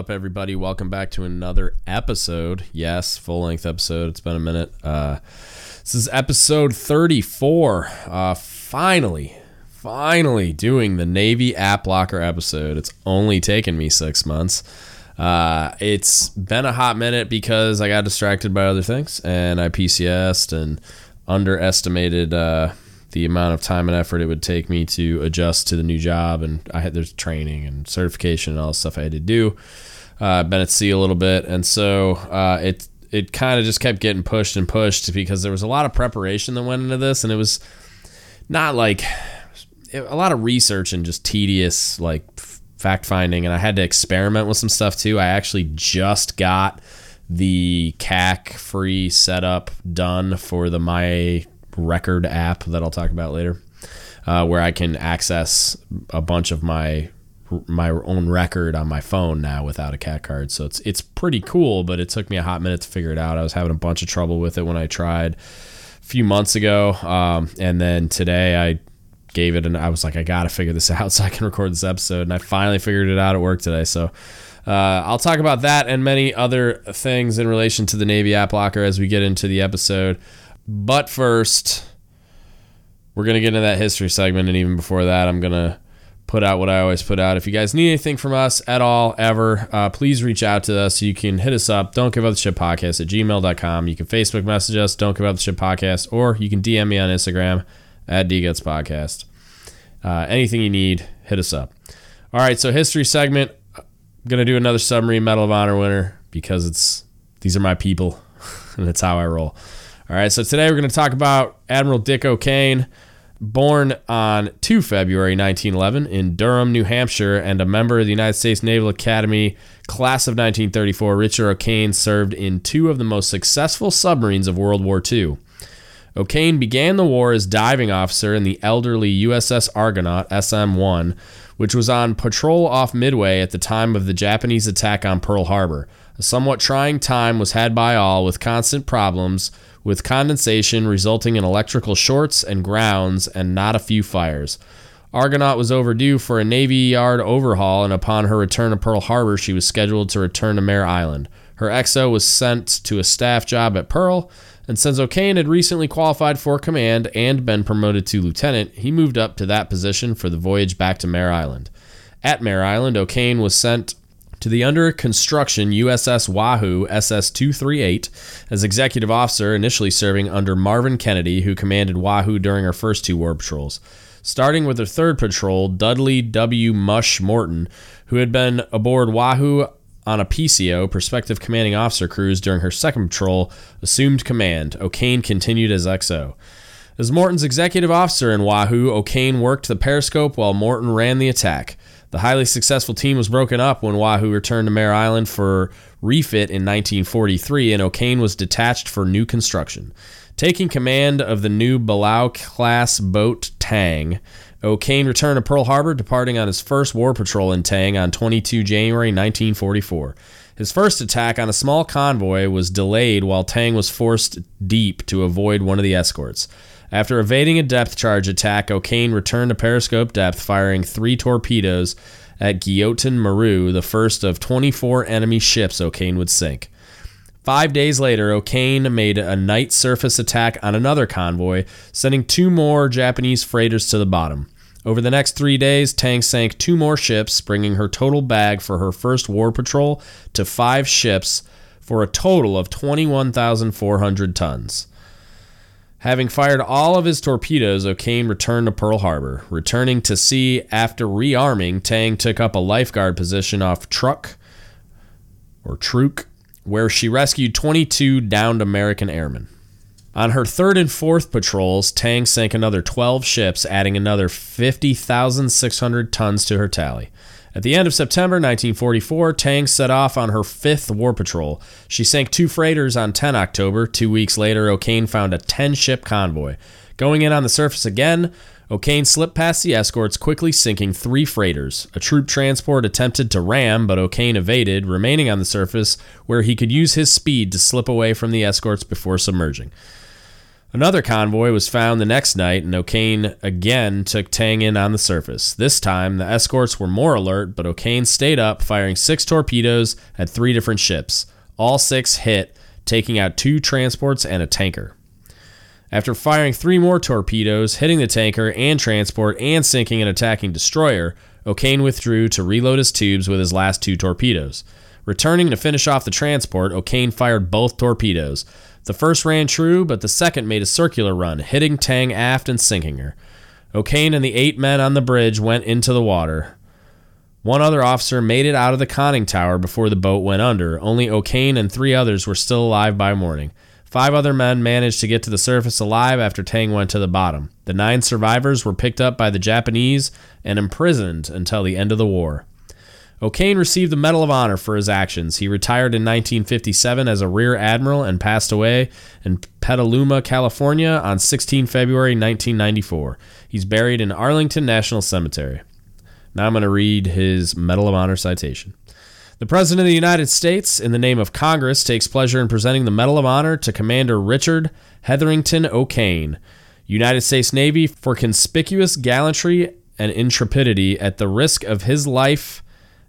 up, everybody? Welcome back to another episode. Yes, full length episode. It's been a minute. Uh, this is episode 34. Uh, finally, finally doing the Navy App Locker episode. It's only taken me six months. Uh, it's been a hot minute because I got distracted by other things and I PCSed and underestimated uh, the amount of time and effort it would take me to adjust to the new job. And I had there's training and certification and all the stuff I had to do. Uh, been at sea a little bit, and so uh, it it kind of just kept getting pushed and pushed because there was a lot of preparation that went into this, and it was not like a lot of research and just tedious like fact finding, and I had to experiment with some stuff too. I actually just got the CAC free setup done for the My Record app that I'll talk about later, uh, where I can access a bunch of my my own record on my phone now without a CAC card. So it's it's pretty cool, but it took me a hot minute to figure it out. I was having a bunch of trouble with it when I tried a few months ago, um, and then today I gave it and I was like, I gotta figure this out so I can record this episode, and I finally figured it out at work today. So. Uh, I'll talk about that and many other things in relation to the Navy App Locker as we get into the episode. But first, we're going to get into that history segment. And even before that, I'm going to put out what I always put out. If you guys need anything from us at all, ever, uh, please reach out to us. You can hit us up, don't give up the ship podcast at gmail.com. You can Facebook message us, don't give up the ship podcast, or you can DM me on Instagram at DGuts Podcast. Uh, anything you need, hit us up. All right, so history segment gonna do another submarine medal of honor winner because it's these are my people and that's how I roll. All right, so today we're gonna talk about Admiral Dick O'Kane, born on 2 February 1911 in Durham, New Hampshire, and a member of the United States Naval Academy class of 1934. Richard O'Kane served in two of the most successful submarines of World War II. O'Kane began the war as diving officer in the elderly USS Argonaut SM 1, which was on patrol off Midway at the time of the Japanese attack on Pearl Harbor. A somewhat trying time was had by all, with constant problems with condensation resulting in electrical shorts and grounds and not a few fires. Argonaut was overdue for a Navy Yard overhaul, and upon her return to Pearl Harbor, she was scheduled to return to Mare Island. Her XO was sent to a staff job at Pearl, and since O'Kane had recently qualified for command and been promoted to lieutenant, he moved up to that position for the voyage back to Mare Island. At Mare Island, O'Kane was sent to the under construction USS Wahoo SS 238 as executive officer, initially serving under Marvin Kennedy, who commanded Wahoo during her first two war patrols. Starting with her third patrol, Dudley W. Mush Morton, who had been aboard Wahoo on a PCO, prospective commanding officer cruise during her second patrol, assumed command. O'Kane continued as XO. As Morton's executive officer in Wahoo, O'Kane worked the periscope while Morton ran the attack. The highly successful team was broken up when Wahoo returned to Mare Island for refit in 1943, and O'Kane was detached for new construction. Taking command of the new Balao class boat Tang, O'Kane returned to Pearl Harbor, departing on his first war patrol in Tang on 22 January 1944. His first attack on a small convoy was delayed while Tang was forced deep to avoid one of the escorts. After evading a depth charge attack, O'Kane returned to periscope depth, firing three torpedoes at Guillotin Maru, the first of 24 enemy ships O'Kane would sink. Five days later, O'Kane made a night surface attack on another convoy, sending two more Japanese freighters to the bottom. Over the next three days, Tang sank two more ships, bringing her total bag for her first war patrol to five ships for a total of 21,400 tons. Having fired all of his torpedoes, O'Kane returned to Pearl Harbor. Returning to sea after rearming, Tang took up a lifeguard position off Truk or Truk where she rescued 22 downed American airmen. On her third and fourth patrols, Tang sank another 12 ships, adding another 50,600 tons to her tally. At the end of September 1944, Tang set off on her fifth war patrol. She sank two freighters on 10 October. Two weeks later, O'Kane found a 10 ship convoy. Going in on the surface again, O'Kane slipped past the escorts, quickly sinking three freighters. A troop transport attempted to ram, but O'Kane evaded, remaining on the surface where he could use his speed to slip away from the escorts before submerging. Another convoy was found the next night, and O'Kane again took Tang in on the surface. This time, the escorts were more alert, but O'Kane stayed up, firing six torpedoes at three different ships. All six hit, taking out two transports and a tanker. After firing three more torpedoes, hitting the tanker and transport, and sinking an attacking destroyer, O'Kane withdrew to reload his tubes with his last two torpedoes. Returning to finish off the transport, O'Kane fired both torpedoes. The first ran true, but the second made a circular run, hitting Tang aft and sinking her. O'Kane and the eight men on the bridge went into the water. One other officer made it out of the conning tower before the boat went under. Only O'Kane and three others were still alive by morning. Five other men managed to get to the surface alive after Tang went to the bottom. The nine survivors were picked up by the Japanese and imprisoned until the end of the war. O'Kane received the Medal of Honor for his actions. He retired in 1957 as a Rear Admiral and passed away in Petaluma, California on 16 February 1994. He's buried in Arlington National Cemetery. Now I'm going to read his Medal of Honor citation. The President of the United States, in the name of Congress, takes pleasure in presenting the Medal of Honor to Commander Richard Hetherington O'Kane, United States Navy, for conspicuous gallantry and intrepidity at the risk of his life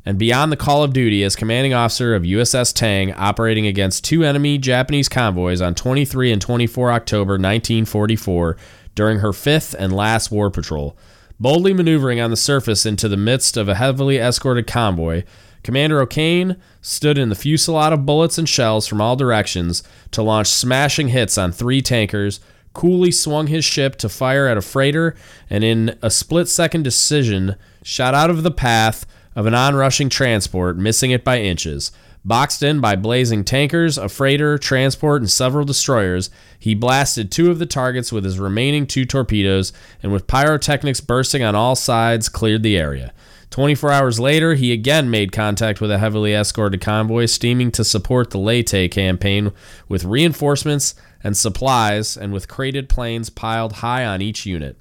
and beyond the call of duty as commanding officer of USS Tang operating against two enemy Japanese convoys on 23 and 24 October 1944 during her fifth and last war patrol. Boldly maneuvering on the surface into the midst of a heavily escorted convoy, Commander O'Kane stood in the fusillade of bullets and shells from all directions to launch smashing hits on three tankers, coolly swung his ship to fire at a freighter, and in a split second decision, shot out of the path of an onrushing transport, missing it by inches. Boxed in by blazing tankers, a freighter, transport, and several destroyers, he blasted two of the targets with his remaining two torpedoes and, with pyrotechnics bursting on all sides, cleared the area. 24 hours later, he again made contact with a heavily escorted convoy steaming to support the Leyte campaign with reinforcements and supplies and with crated planes piled high on each unit.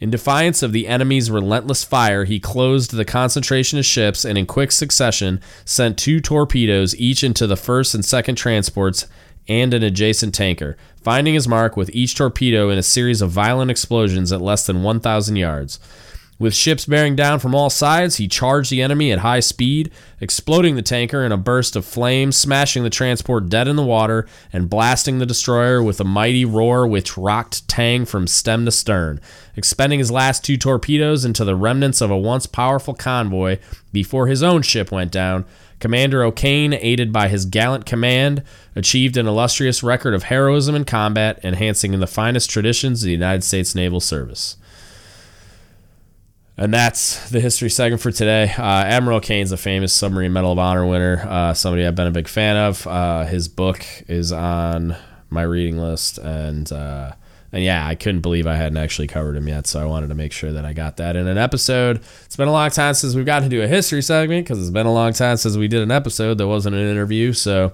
In defiance of the enemy's relentless fire, he closed the concentration of ships and, in quick succession, sent two torpedoes each into the first and second transports and an adjacent tanker, finding his mark with each torpedo in a series of violent explosions at less than 1,000 yards. With ships bearing down from all sides, he charged the enemy at high speed, exploding the tanker in a burst of flame, smashing the transport dead in the water, and blasting the destroyer with a mighty roar which rocked Tang from stem to stern, expending his last two torpedoes into the remnants of a once powerful convoy before his own ship went down. Commander O'Kane, aided by his gallant command, achieved an illustrious record of heroism in combat, enhancing in the finest traditions of the United States Naval Service. And that's the history segment for today. Uh, Admiral Kane's a famous submarine Medal of Honor winner, uh, somebody I've been a big fan of. Uh, his book is on my reading list, and uh, and yeah, I couldn't believe I hadn't actually covered him yet, so I wanted to make sure that I got that in an episode. It's been a long time since we've gotten to do a history segment because it's been a long time since we did an episode that wasn't an interview. So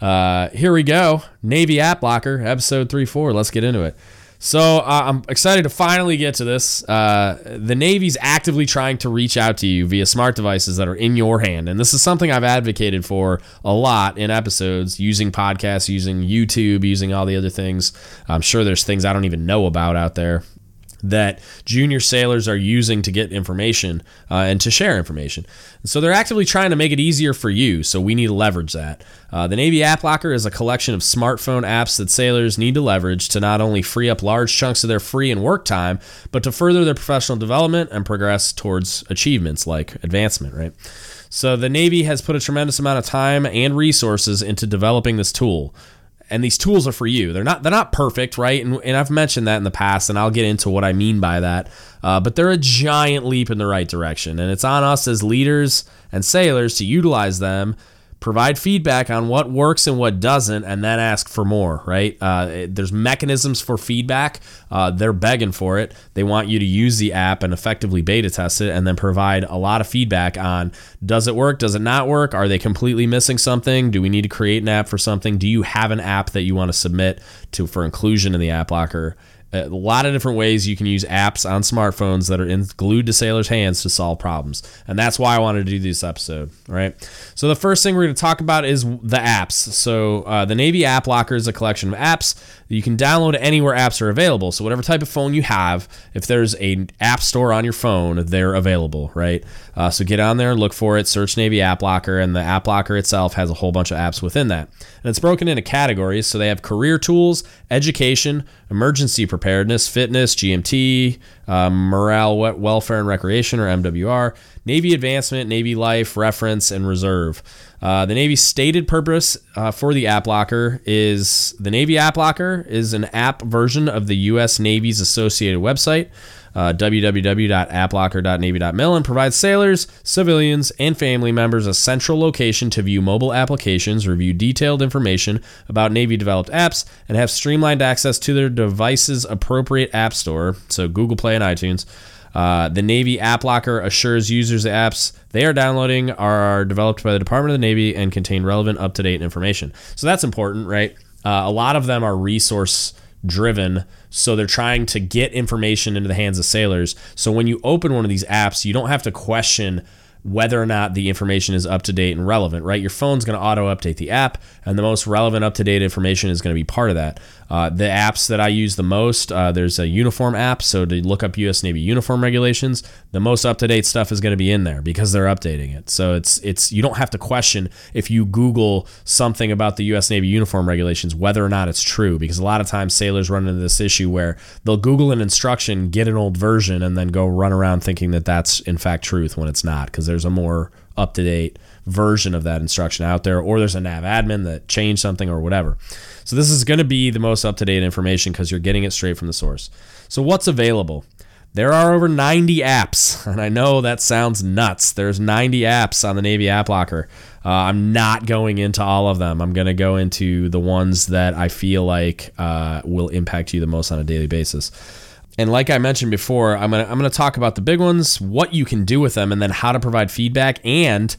uh, here we go, Navy App Locker, episode three four. Let's get into it. So uh, I'm excited to finally get to this. Uh, the Navy's actively trying to reach out to you via smart devices that are in your hand. And this is something I've advocated for a lot in episodes using podcasts, using YouTube, using all the other things. I'm sure there's things I don't even know about out there that junior sailors are using to get information uh, and to share information. So they're actively trying to make it easier for you. So we need to leverage that. Uh, the Navy App Locker is a collection of smartphone apps that sailors need to leverage to not only free up large chunks of their free and work time, but to further their professional development and progress towards achievements like advancement, right? So the Navy has put a tremendous amount of time and resources into developing this tool and these tools are for you. They're not they're not perfect, right? And, and I've mentioned that in the past, and I'll get into what I mean by that. Uh, but they're a giant leap in the right direction, and it's on us as leaders and sailors to utilize them provide feedback on what works and what doesn't, and then ask for more, right? Uh, there's mechanisms for feedback. Uh, they're begging for it. They want you to use the app and effectively beta test it and then provide a lot of feedback on does it work? Does it not work? Are they completely missing something? Do we need to create an app for something? Do you have an app that you want to submit to for inclusion in the app locker? A lot of different ways you can use apps on smartphones that are in, glued to sailors' hands to solve problems. And that's why I wanted to do this episode, right? So, the first thing we're going to talk about is the apps. So, uh, the Navy App Locker is a collection of apps that you can download anywhere apps are available. So, whatever type of phone you have, if there's an app store on your phone, they're available, right? Uh, so, get on there, look for it, search Navy App Locker, and the App Locker itself has a whole bunch of apps within that. And it's broken into categories. So, they have career tools, education, emergency preparedness, fitness, GMT, uh, morale, welfare, and recreation, or MWR, Navy advancement, Navy life, reference, and reserve. Uh, the Navy's stated purpose uh, for the App Locker is the Navy App Locker is an app version of the U.S. Navy's associated website uh, www.applocker.navy.mil and provides sailors, civilians, and family members a central location to view mobile applications, review detailed information about Navy developed apps, and have streamlined access to their device's appropriate app store, so Google Play and iTunes. Uh, the Navy App Locker assures users the apps they are downloading are developed by the Department of the Navy and contain relevant, up to date information. So that's important, right? Uh, a lot of them are resource driven. So they're trying to get information into the hands of sailors. So when you open one of these apps, you don't have to question whether or not the information is up to date and relevant, right? Your phone's going to auto update the app, and the most relevant up to date information is going to be part of that. Uh, the apps that I use the most, uh, there's a uniform app. So to look up U.S. Navy uniform regulations, the most up to date stuff is going to be in there because they're updating it. So it's it's you don't have to question if you Google something about the U.S. Navy uniform regulations whether or not it's true because a lot of times sailors run into this issue where they'll Google an instruction, get an old version, and then go run around thinking that that's in fact truth when it's not because there's a more up to date version of that instruction out there, or there's a nav admin that changed something or whatever. So this is going to be the most up to date information because you're getting it straight from the source. So what's available? There are over 90 apps, and I know that sounds nuts. There's 90 apps on the Navy App Locker. Uh, I'm not going into all of them. I'm going to go into the ones that I feel like uh, will impact you the most on a daily basis. And like I mentioned before, I'm gonna I'm gonna talk about the big ones, what you can do with them, and then how to provide feedback. And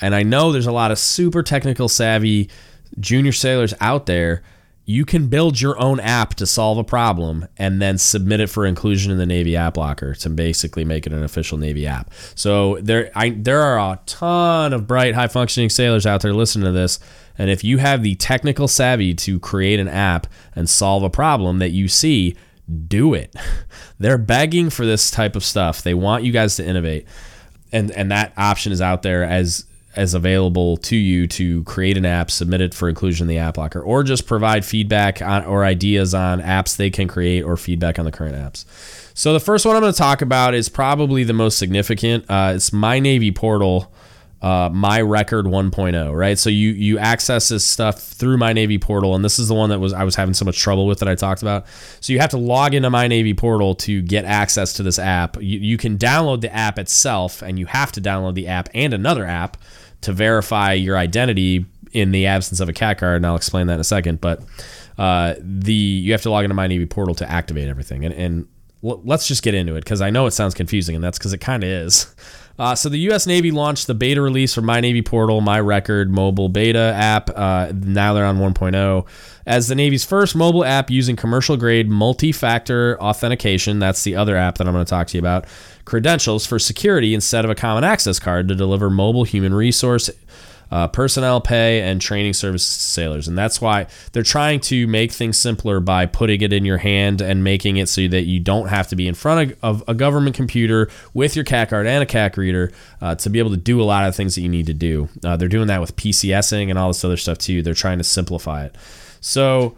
and I know there's a lot of super technical savvy junior sailors out there. You can build your own app to solve a problem and then submit it for inclusion in the Navy App Locker to basically make it an official Navy app. So there, I, there are a ton of bright, high functioning sailors out there listening to this. And if you have the technical savvy to create an app and solve a problem that you see, do it. They're begging for this type of stuff. They want you guys to innovate. And and that option is out there as as available to you to create an app, submit it for inclusion in the app locker, or just provide feedback on, or ideas on apps they can create or feedback on the current apps. So the first one I'm going to talk about is probably the most significant. Uh, it's My Navy Portal uh, my record 1.0 right? So you you access this stuff through my navy portal and this is the one that was i was having so much trouble with that i talked about. So you have to log into my navy portal to get access to this app. You, you can download the app itself and you have to download the app and another app to verify your identity in the absence of a CAC card and i'll explain that in a second. But uh, the you have to log into my navy portal to activate everything. And, and let's just get into it because i know it sounds confusing and that's because it kind of is uh, so the U.S. Navy launched the beta release for My Navy Portal, My Record mobile beta app. Uh, now they're on 1.0 as the Navy's first mobile app using commercial grade multi-factor authentication. That's the other app that I'm going to talk to you about. Credentials for security instead of a common access card to deliver mobile human resource uh, personnel pay and training services to sailors. And that's why they're trying to make things simpler by putting it in your hand and making it so that you don't have to be in front of, a government computer with your CAC card and a CAC reader uh, to be able to do a lot of things that you need to do. Uh, they're doing that with PCSing and all this other stuff too. They're trying to simplify it. So,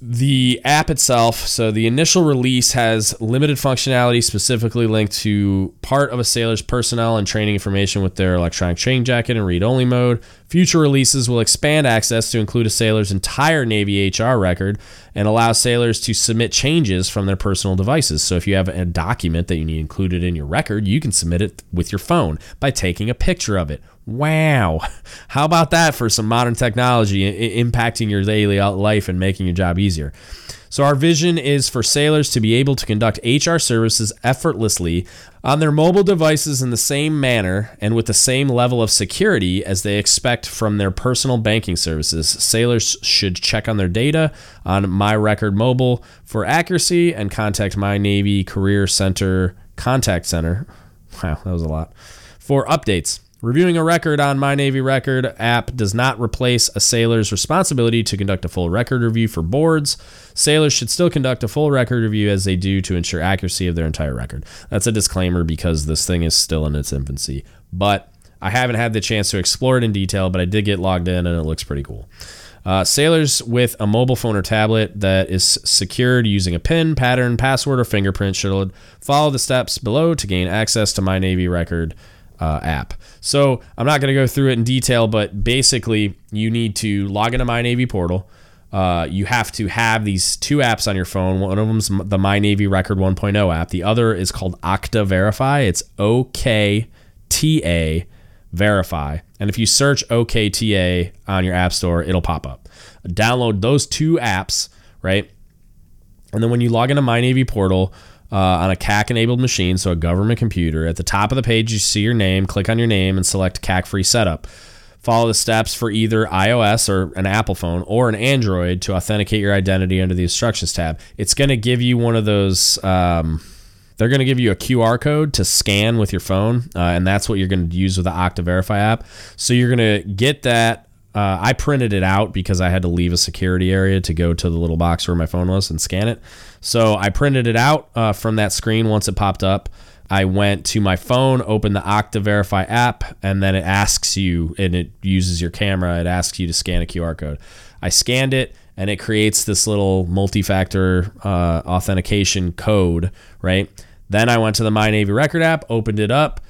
the app itself, so the initial release has limited functionality specifically linked to part of a sailor's personnel and training information with their electronic training jacket and read only mode. Future releases will expand access to include a sailor's entire Navy HR record and allow sailors to submit changes from their personal devices. So if you have a document that you need included in your record, you can submit it with your phone by taking a picture of it Wow. How about that for some modern technology impacting your daily life and making your job easier? So, our vision is for sailors to be able to conduct HR services effortlessly on their mobile devices in the same manner and with the same level of security as they expect from their personal banking services. Sailors should check on their data on My Record Mobile for accuracy and contact My Navy Career Center Contact Center. Wow, that was a lot. For updates. Reviewing a record on My Navy Record app does not replace a sailor's responsibility to conduct a full record review for boards. Sailors should still conduct a full record review as they do to ensure accuracy of their entire record. That's a disclaimer because this thing is still in its infancy. But I haven't had the chance to explore it in detail, but I did get logged in and it looks pretty cool. Uh, sailors with a mobile phone or tablet that is secured using a PIN, pattern, password, or fingerprint should follow the steps below to gain access to My Navy Record uh, app. So I'm not going to go through it in detail, but basically, you need to log into My Navy portal. Uh, you have to have these two apps on your phone. One of them's the My Navy Record 1.0 app. The other is called Okta Verify. It's O K T A Verify. And if you search OKTA on your app store, it'll pop up. Download those two apps, right? And then when you log into My Navy portal, uh, on a CAC enabled machine, so a government computer. At the top of the page, you see your name, click on your name, and select CAC free setup. Follow the steps for either iOS or an Apple phone or an Android to authenticate your identity under the instructions tab. It's going to give you one of those. Um, they're going to give you a QR code to scan with your phone, uh, and that's what you're going to use with the Okta Verify app. So you're going to get that. Uh, I printed it out because I had to leave a security area to go to the little box where my phone was and scan it. So I printed it out uh, from that screen once it popped up. I went to my phone, opened the Okta Verify app, and then it asks you, and it uses your camera. It asks you to scan a QR code. I scanned it, and it creates this little multi-factor uh, authentication code. Right. Then I went to the My Navy Record app, opened it up.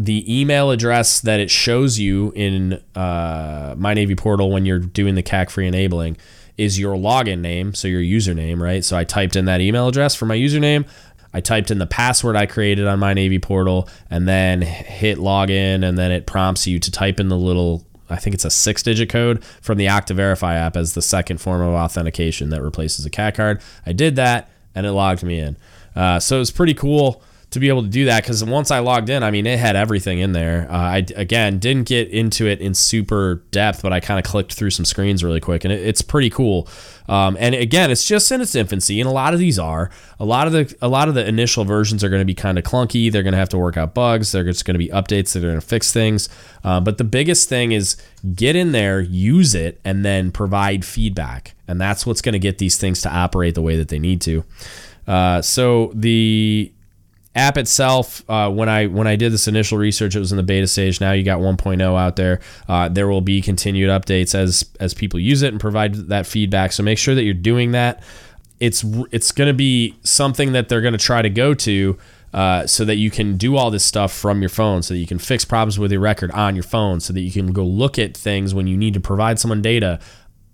The email address that it shows you in uh, My Navy portal when you're doing the CAC free enabling is your login name, so your username, right? So I typed in that email address for my username. I typed in the password I created on my Navy portal and then hit login, and then it prompts you to type in the little I think it's a six digit code from the Verify app as the second form of authentication that replaces a CAC card. I did that and it logged me in. Uh, so it was pretty cool to be able to do that because once I logged in, I mean, it had everything in there. Uh, I again didn't get into it in super depth, but I kind of clicked through some screens really quick, and it, it's pretty cool. Um, and again, it's just in its infancy, and a lot of these are. A lot of the a lot of the initial versions are going to be kind of clunky. They're going to have to work out bugs. There's just going to be updates that are going to fix things. Uh, but the biggest thing is get in there, use it, and then provide feedback, and that's what's going to get these things to operate the way that they need to. Uh, so the app itself uh, when i when i did this initial research it was in the beta stage. Now you got 1.0 out there. Uh, there will be continued updates as as people use it and provide that feedback. So make sure that you're doing that. It's it's going to be something that they're going to try to go to uh, so that you can do all this stuff from your phone so that you can fix problems with your record on your phone so that you can go look at things when you need to provide someone data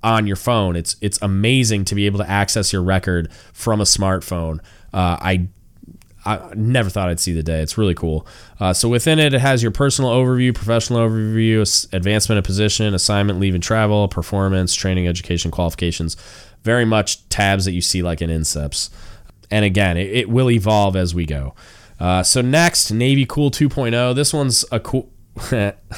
on your phone. It's it's amazing to be able to access your record from a smartphone. Uh, I I never thought I'd see the day. It's really cool. Uh, so within it, it has your personal overview, professional overview, advancement of position, assignment, leave and travel, performance, training, education, qualifications. Very much tabs that you see like in NSIPS. And again, it, it will evolve as we go. Uh, so next, Navy Cool 2.0. This one's a cool.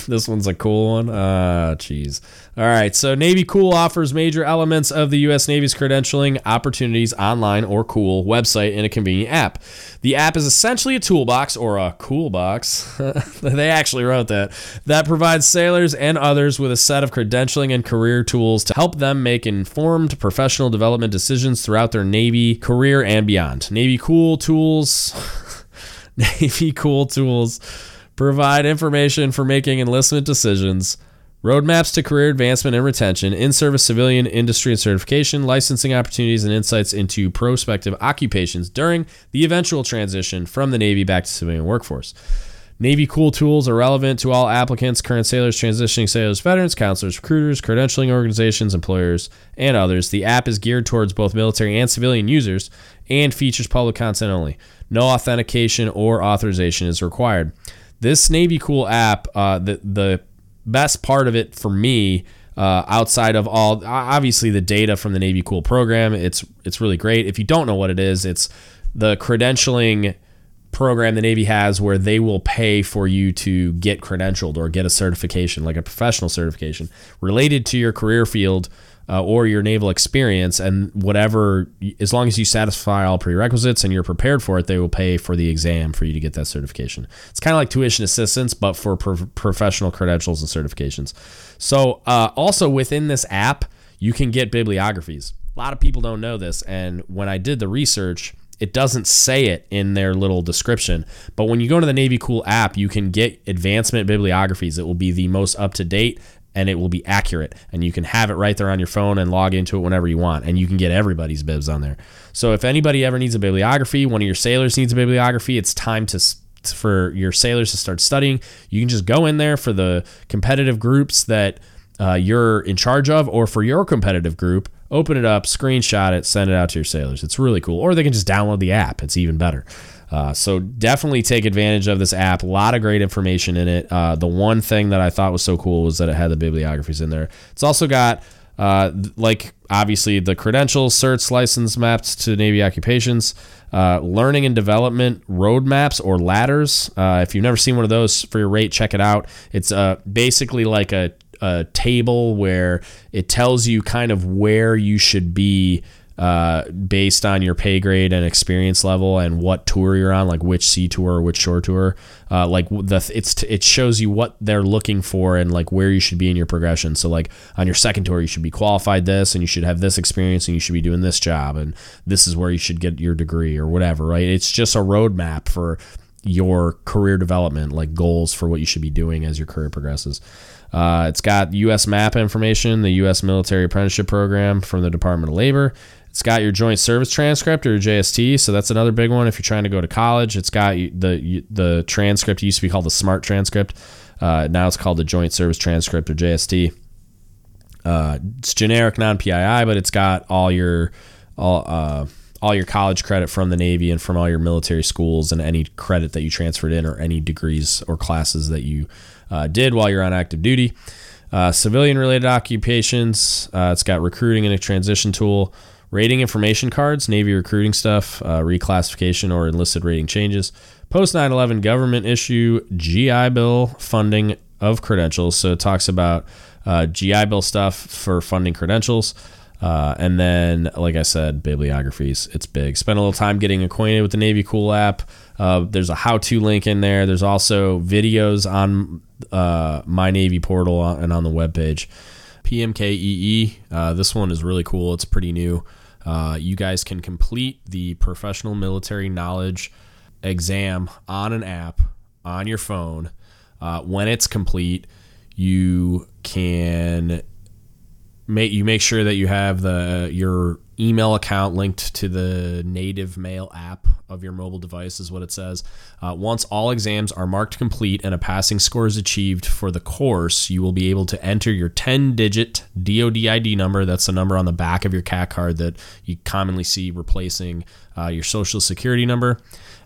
this one's a cool one. Ah, uh, jeez. All right. So Navy Cool offers major elements of the U.S. Navy's credentialing opportunities online or Cool website in a convenient app. The app is essentially a toolbox or a cool box. they actually wrote that that provides sailors and others with a set of credentialing and career tools to help them make informed professional development decisions throughout their Navy career and beyond. Navy Cool tools. Navy Cool tools provide information for making enlistment decisions, roadmaps to career advancement and retention, in service civilian industry and certification, licensing opportunities, and insights into prospective occupations during the eventual transition from the Navy back to civilian workforce. Navy Cool tools are relevant to all applicants, current sailors, transitioning sailors, veterans, counselors, recruiters, credentialing organizations, employers, and others. The app is geared towards both military and civilian users and features public content only. No authentication or authorization is required. This Navy Cool app, uh, the the best part of it for me Uh, outside of all, obviously the data from the Navy Cool program, it's it's really great. If you don't know what it is, it's the credentialing program the Navy has where they will pay for you to get credentialed or get a certification, like a professional certification related to your career field uh, or your naval experience. And whatever, as long as you satisfy all prerequisites and you're prepared for it, they will pay for the exam for you to get that certification. It's kind of like tuition assistance, but for pro- professional credentials and certifications. So, uh, also within this app, you can get bibliographies. A lot of people don't know this. And when I did the research, it doesn't say it in their little description. But when you go to the Navy Cool app, you can get advancement bibliographies. It will be the most up to date and it will be accurate. And you can have it right there on your phone and log into it whenever you want. And you can get everybody's bibs on there. So if anybody ever needs a bibliography, one of your sailors needs a bibliography, it's time to for your sailors to start studying. You can just go in there for the competitive groups that uh, you're in charge of, or for your competitive group open it up, screenshot it, send it out to your sailors. It's really cool. Or they can just download the app. It's even better. Uh, so definitely take advantage of this app. A lot of great information in it. Uh, the one thing that I thought was so cool was that it had the bibliographies in there. It's also got uh, like obviously the credentials, certs, license maps to Navy occupations, uh, learning and development roadmaps or ladders. Uh, if you've never seen one of those for your rate, check it out. It's uh, basically like a a table where it tells you kind of where you should be uh, based on your pay grade and experience level and what tour you're on, like which sea tour or which shore tour. Uh, like the it's it shows you what they're looking for and like where you should be in your progression. So like on your second tour, you should be qualified this and you should have this experience and you should be doing this job and this is where you should get your degree or whatever. Right? It's just a roadmap for your career development, like goals for what you should be doing as your career progresses. Uh, it's got USMAP information, the U.S. military apprenticeship program from the Department of Labor. It's got your joint service transcript or JST, so that's another big one if you're trying to go to college. It's got the the transcript used to be called the SMART transcript. Uh, now it's called the Joint Service Transcript or JST. Uh, it's generic, non-PII, but it's got all your all uh, all your college credit from the Navy and from all your military schools and any credit that you transferred in or any degrees or classes that you uh, did while you're on active duty. Uh, civilian related occupations. Uh, it's got recruiting and a transition tool, rating information cards, Navy recruiting stuff, uh, reclassification or enlisted rating changes, post 9 11 government issue, GI Bill funding of credentials. So it talks about uh, GI Bill stuff for funding credentials. Uh, and then, like I said, bibliographies. It's big. Spend a little time getting acquainted with the Navy Cool app. Uh, there's a how-to link in there. There's also videos on uh, my Navy portal and on the webpage. PMKEE. Uh, this one is really cool. It's pretty new. Uh, you guys can complete the professional military knowledge exam on an app on your phone. Uh, when it's complete, you can make you make sure that you have the your email account linked to the native mail app of your mobile device is what it says. Uh, once all exams are marked complete and a passing score is achieved for the course you will be able to enter your 10 digit dod id number. That's the number on the back of your CAC card that you commonly see replacing uh, your social security number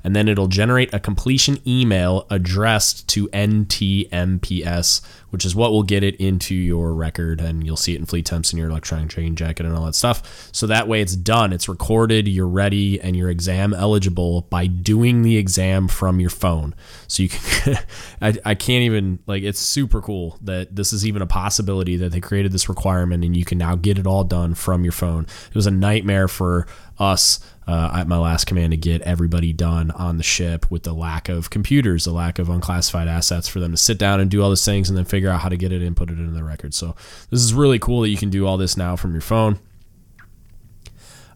and then it'll generate a completion email addressed to NTMPS, which is what will get it into your record, and you'll see it in FLTMPS in your electronic training jacket and all that stuff. So that way it's done, it's recorded, you're ready, and you're exam eligible by doing the exam from your phone. So you can, I, I can't even, like, it's super cool that this is even a possibility that they created this requirement and you can now get it all done from your phone. It was a nightmare for us uh, at my last command to get everybody done on the ship with the lack of computers, the lack of unclassified assets for them to sit down and do all these things and then figure out how to get it and put it into the record. So this is really cool that you can do all this now from your phone.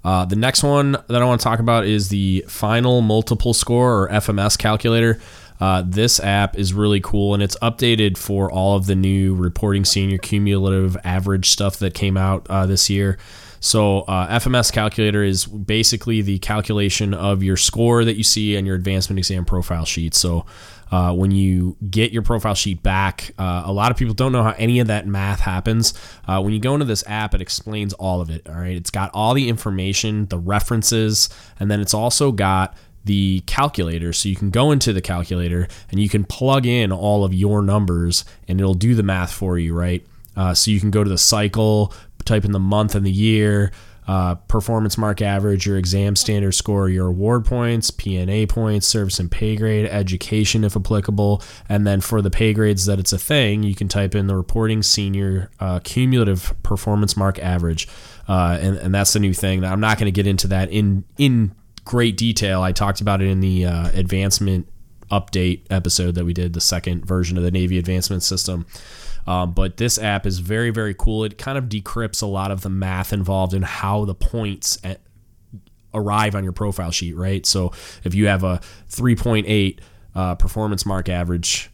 Uh, the next one that I want to talk about is the final multiple score or FMS calculator. Uh, this app is really cool and it's updated for all of the new reporting senior cumulative average stuff that came out uh, this year. So, uh, FMS calculator is basically the calculation of your score that you see on your advancement exam profile sheet. So, uh, when you get your profile sheet back, uh, a lot of people don't know how any of that math happens. Uh, when you go into this app, it explains all of it. All right, it's got all the information, the references, and then it's also got the calculator. So you can go into the calculator and you can plug in all of your numbers and it'll do the math for you, right? Uh, so you can go to the cycle, type in the month and the year, uh, performance mark average, your exam standard score, your award points, PNA points, service and pay grade, education if applicable, and then for the pay grades that it's a thing, you can type in the reporting senior uh, cumulative performance mark average, uh, and and that's the new thing. I'm not going to get into that in in great detail. I talked about it in the uh, advancement update episode that we did, the second version of the Navy advancement system. Um, but this app is very, very cool. It kind of decrypts a lot of the math involved in how the points at, arrive on your profile sheet, right? So if you have a 3.8 uh, performance mark average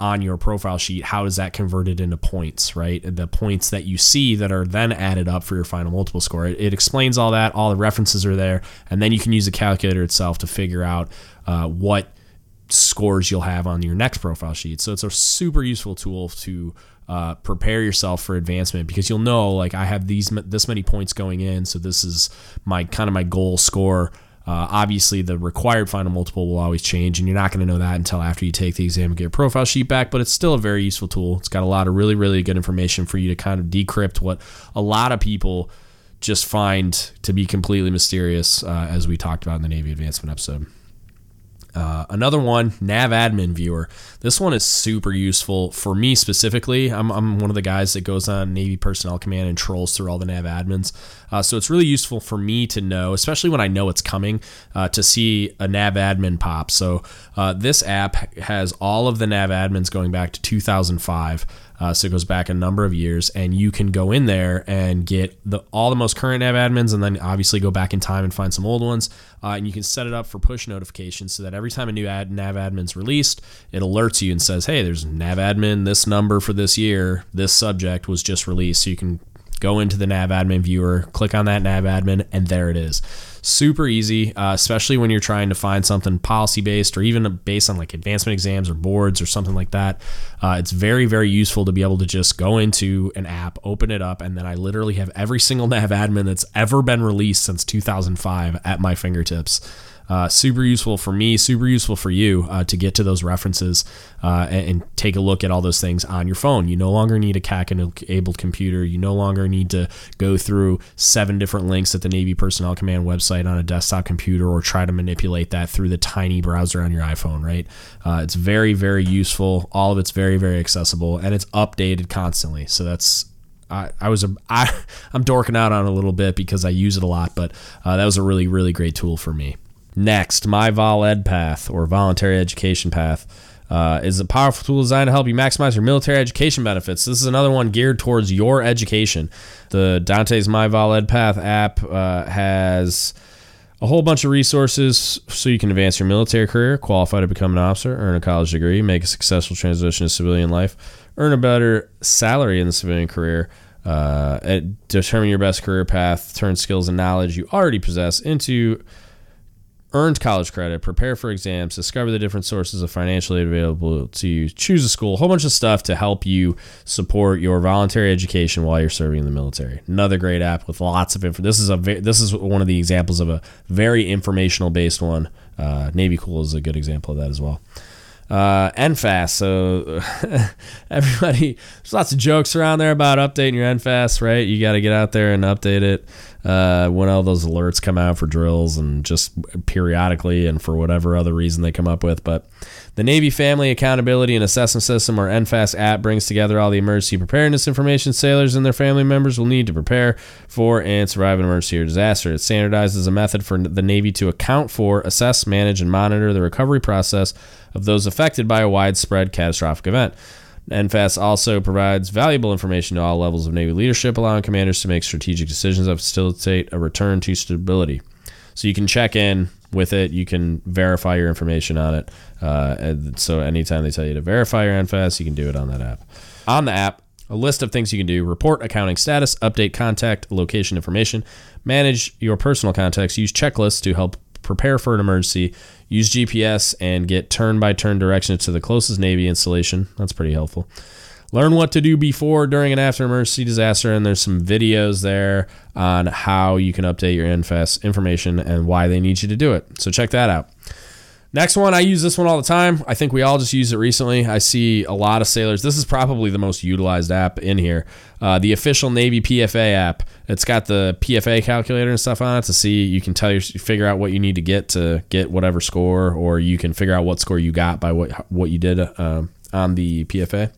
on your profile sheet, how does that converted into points, right? The points that you see that are then added up for your final multiple score. It, it explains all that. All the references are there. And then you can use the calculator itself to figure out uh, what scores you'll have on your next profile sheet. So it's a super useful tool to uh, prepare yourself for advancement because you'll know like I have these this many points going in, so this is my kind of my goal score. Uh, obviously, the required final multiple will always change, and you're not going to know that until after you take the exam and get your profile sheet back. But it's still a very useful tool. It's got a lot of really, really good information for you to kind of decrypt what a lot of people just find to be completely mysterious, uh, as we talked about in the Navy advancement episode. Uh, another one, Nav Admin Viewer. This one is super useful for me specifically. I'm, I'm one of the guys that goes on Navy Personnel Command and trolls through all the Nav admins. Uh, so it's really useful for me to know, especially when I know it's coming, uh, to see a Nav admin pop. So uh, this app has all of the Nav admins going back to 2005. Uh, so it goes back a number of years, and you can go in there and get the all the most current nav admins, and then obviously go back in time and find some old ones. Uh, and you can set it up for push notifications so that every time a new ad, nav admin's released, it alerts you and says, "Hey, there's nav admin this number for this year. This subject was just released." So you can go into the nav admin viewer, click on that nav admin, and there it is. Super easy, uh, especially when you're trying to find something policy based or even based on like advancement exams or boards or something like that. Uh, it's very, very useful to be able to just go into an app, open it up, and then I literally have every single nav admin that's ever been released since 2005 at my fingertips. Uh, super useful for me, super useful for you uh, to get to those references uh, and, and, take a look at all those things on your phone. You no longer need a CAC enabled computer. You no longer need to go through seven different links at the Navy Personnel Command website on a desktop computer or try to manipulate that through the tiny browser on your iPhone, right? Uh, it's very, very useful. All of it's very, very accessible and it's updated constantly. So that's I, I was a I I'm dorking out on it a little bit because I use it a lot, but uh, that was a really really great tool for me. Next, my Vol Ed Path or Voluntary Education Path. Uh, is a powerful tool designed to help you maximize your military education benefits. This is another one geared towards your education. The DANTES My Vol Ed Path app uh, has a whole bunch of resources so you can advance your military career, qualify to become an officer, earn a college degree, make a successful transition to civilian life, earn a better salary in the civilian career, uh, determine your best career path, turn skills and knowledge you already possess into earned college credit, prepare for exams, discover the different sources of financial aid available to you, choose a school, a whole bunch of stuff to help you support your voluntary education while you're serving in the military. Another great app with lots of info. This is a this is one of the examples of a very informational based one. Uh, Navy Cool is a good example of that as well. Uh, NFAS. So everybody, there's lots of jokes around there about updating your NFAS, right? You got to get out there and update it uh, when all those alerts come out for drills and just periodically and for whatever other reason they come up with. But the Navy Family Accountability and Assessment System, or NFAS app, brings together all the emergency preparedness information sailors and their family members will need to prepare for and survive an emergency or disaster. It standardizes a method for the Navy to account for, assess, manage, and monitor the recovery process of those affected by a widespread catastrophic event. NFAS also provides valuable information to all levels of Navy leadership, allowing commanders to make strategic decisions that facilitate a return to stability. So you can check in with it. You can verify your information on it. Uh, so anytime they tell you to verify your NFAS, you can do it on that app. On the app, a list of things you can do report accounting status, update contact location information, manage your personal contacts, use checklists to help prepare for an emergency, use GPS, and get turn by turn directions to the closest Navy installation. That's pretty helpful. Learn what to do before, during, and after emergency disaster. And there's some videos there on how you can update your NFAS information and why they need you to do it. So check that out. Next one, I use this one all the time. I think we all just use it recently. I see a lot of sailors. This is probably the most utilized app in here. Uh, the official Navy PFA app. It's got the PFA calculator and stuff on it to see. You can tell you figure out what you need to get to get whatever score, or you can figure out what score you got by what what you did uh, on the PFA.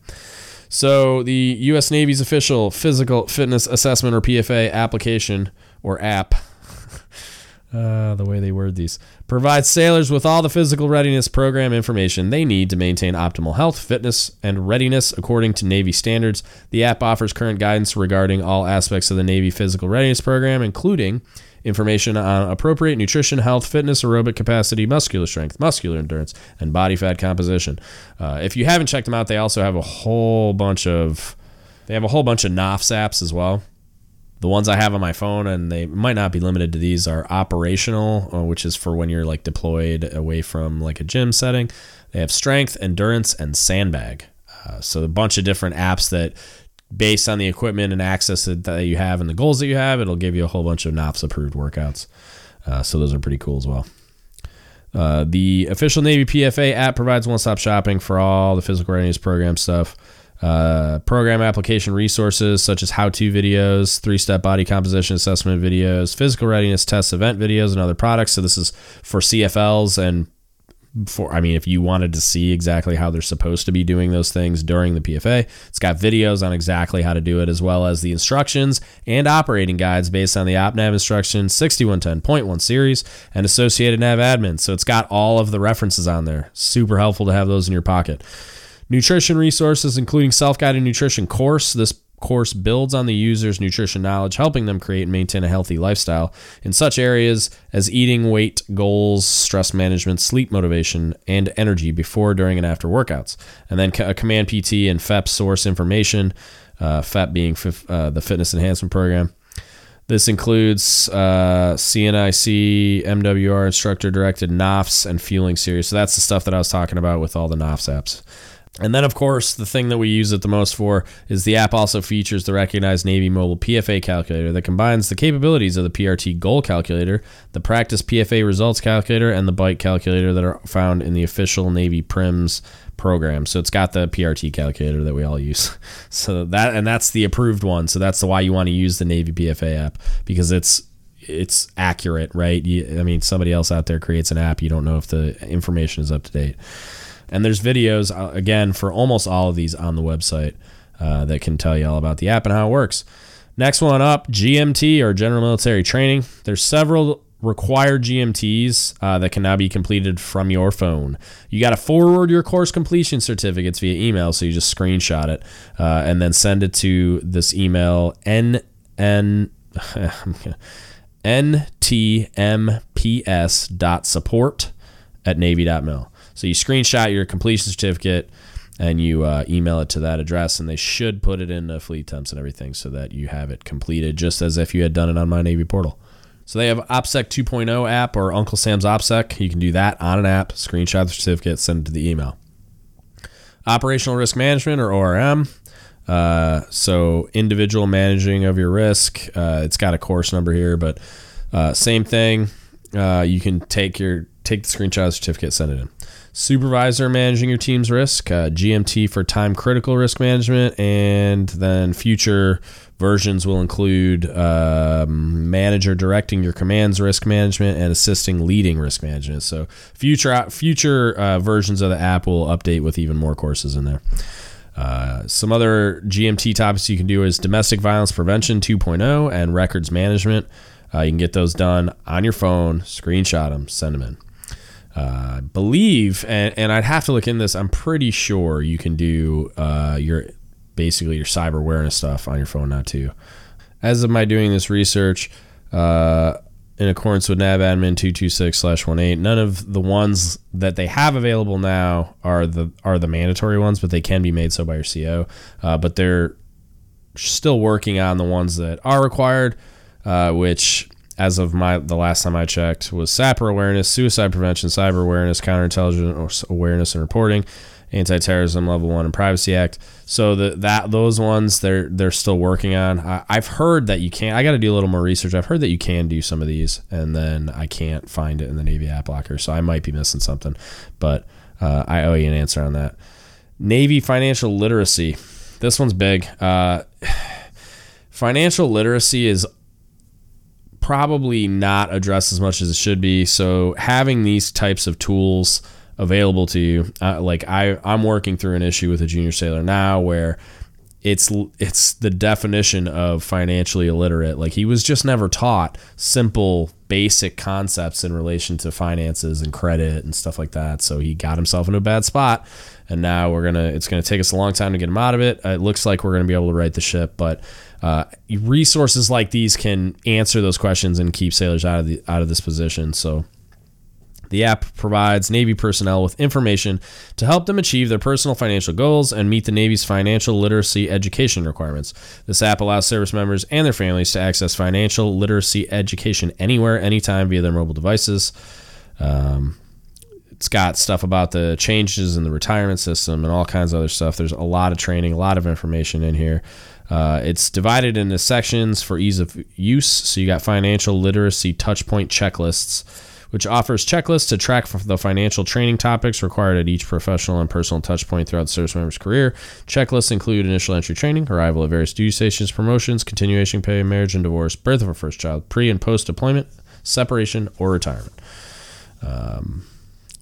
So the U.S. Navy's official physical fitness assessment or PFA application or app uh, the way they word these provides sailors with all the physical readiness program information they need to maintain optimal health, fitness, and readiness according to Navy standards. The app offers current guidance regarding all aspects of the Navy physical readiness program, including information on appropriate nutrition, health, fitness, aerobic capacity, muscular strength, muscular endurance, and body fat composition. Uh, if you haven't checked them out, they also have a whole bunch of they have a whole bunch of NOFFS apps as well. The ones I have on my phone, and they might not be limited to these, are operational, uh, which is for when you're like deployed away from like a gym setting. They have strength, endurance, and sandbag. Uh, so a bunch of different apps that, based on the equipment and access that, that you have and the goals that you have, it'll give you a whole bunch of NOFFS approved workouts. Uh, so those are pretty cool as well. Uh, the official Navy PFA app provides one-stop shopping for all the physical readiness program stuff. Uh, program application resources such as how to videos, three step body composition assessment videos, physical readiness tests, event videos, and other products. So, this is for CFLs and for, I mean, if you wanted to see exactly how they're supposed to be doing those things during the PFA, it's got videos on exactly how to do it, as well as the instructions and operating guides based on the OpNav instruction 6110.1 series and associated nav admin. So, it's got all of the references on there. Super helpful to have those in your pocket. Nutrition resources, including self guided nutrition course. This course builds on the user's nutrition knowledge, helping them create and maintain a healthy lifestyle in such areas as eating, weight, goals, stress management, sleep motivation, and energy before, during, and after workouts. And then a command PT and FEP source information, uh, FEP being uh, the fitness enhancement program. This includes uh, CNIC, MWR, instructor directed NOFFS, and fueling series. So that's the stuff that I was talking about with all the NOFFS apps. And then, of course, the thing that we use it the most for is the app also features the recognized Navy Mobile PFA calculator that combines the capabilities of the PRT goal calculator, the practice PFA results calculator, and the bite calculator that are found in the official Navy PRIMS program. So it's got the PRT calculator that we all use. So that and that's the approved one. So that's the why you want to use the Navy PFA app because it's it's accurate, right? You, I mean, somebody else out there creates an app, you don't know if the information is up to date. And there's videos, uh, again, for almost all of these on the website uh, that can tell you all about the app and how it works. Next one up GMT or General Military Training. There's several required GMTs uh, that can now be completed from your phone. You got to forward your course completion certificates via email, so you just screenshot it uh, and then send it to this email n n ntmps dot support at navy.mil. So you screenshot your completion certificate and you uh, email it to that address, and they should put it in the FLTMPS and everything so that you have it completed just as if you had done it on My Navy portal. So they have OPSEC 2.0 app or Uncle Sam's OPSEC. You can do that on an app, screenshot the certificate, send it to the email. Operational risk management or ORM. Uh, so individual managing of your risk. Uh, it's got a course number here, but uh, same thing. Uh, you can take your take the screenshot certificate, send it in supervisor managing your team's risk, uh, GMT for time critical risk management, and then future versions will include um, manager directing your commands risk management and assisting leading risk management. So future future uh, versions of the app will update with even more courses in there. Uh, some other GMT topics you can do is domestic violence prevention 2.0 and records management. Uh, you can get those done on your phone, screenshot them, send them in uh, believe, and, and I'd have to look in this. I'm pretty sure you can do uh, your basically your cyber awareness stuff on your phone now too. As of my doing this research, uh, in accordance with NavAdmin 226/18, none of the ones that they have available now are the are the mandatory ones, but they can be made so by your CO. Uh, but they're still working on the ones that are required, uh, which as of my the last time I checked, was SAPR awareness, suicide prevention, cyber awareness, counterintelligence awareness and reporting, Anti-Terrorism Level One and Privacy Act. So the, that those ones they're they're still working on. I, I've heard that you can't. I got to do a little more research. I've heard that you can do some of these, and then I can't find it in the Navy App Locker, so I might be missing something. But uh, I owe you an answer on that. Navy financial literacy. This one's big. Uh, financial literacy is probably not addressed as much as it should be. So having these types of tools available to you, uh, like I, I'm working through an issue with a junior sailor now where it's it's the definition of financially illiterate. Like he was just never taught simple, basic concepts in relation to finances and credit and stuff like that. So he got himself into a bad spot, and now we're gonna. It's gonna take us a long time to get him out of it. It looks like we're gonna be able to right the ship, but uh, resources like these can answer those questions and keep sailors out of the out of this position. So. The app provides Navy personnel with information to help them achieve their personal financial goals and meet the Navy's financial literacy education requirements. This app allows service members and their families to access financial literacy education anywhere, anytime via their mobile devices. Um, it's got stuff about the changes in the retirement system and all kinds of other stuff. There's a lot of training, a lot of information in here. Uh, it's divided into sections for ease of use. So you got financial literacy touchpoint checklists, which offers checklists to track the financial training topics required at each professional and personal touchpoint throughout the service member's career. Checklists include initial entry training, arrival at various duty stations, promotions, continuation pay, marriage and divorce, birth of a first child, pre and post deployment, separation, or retirement. Um,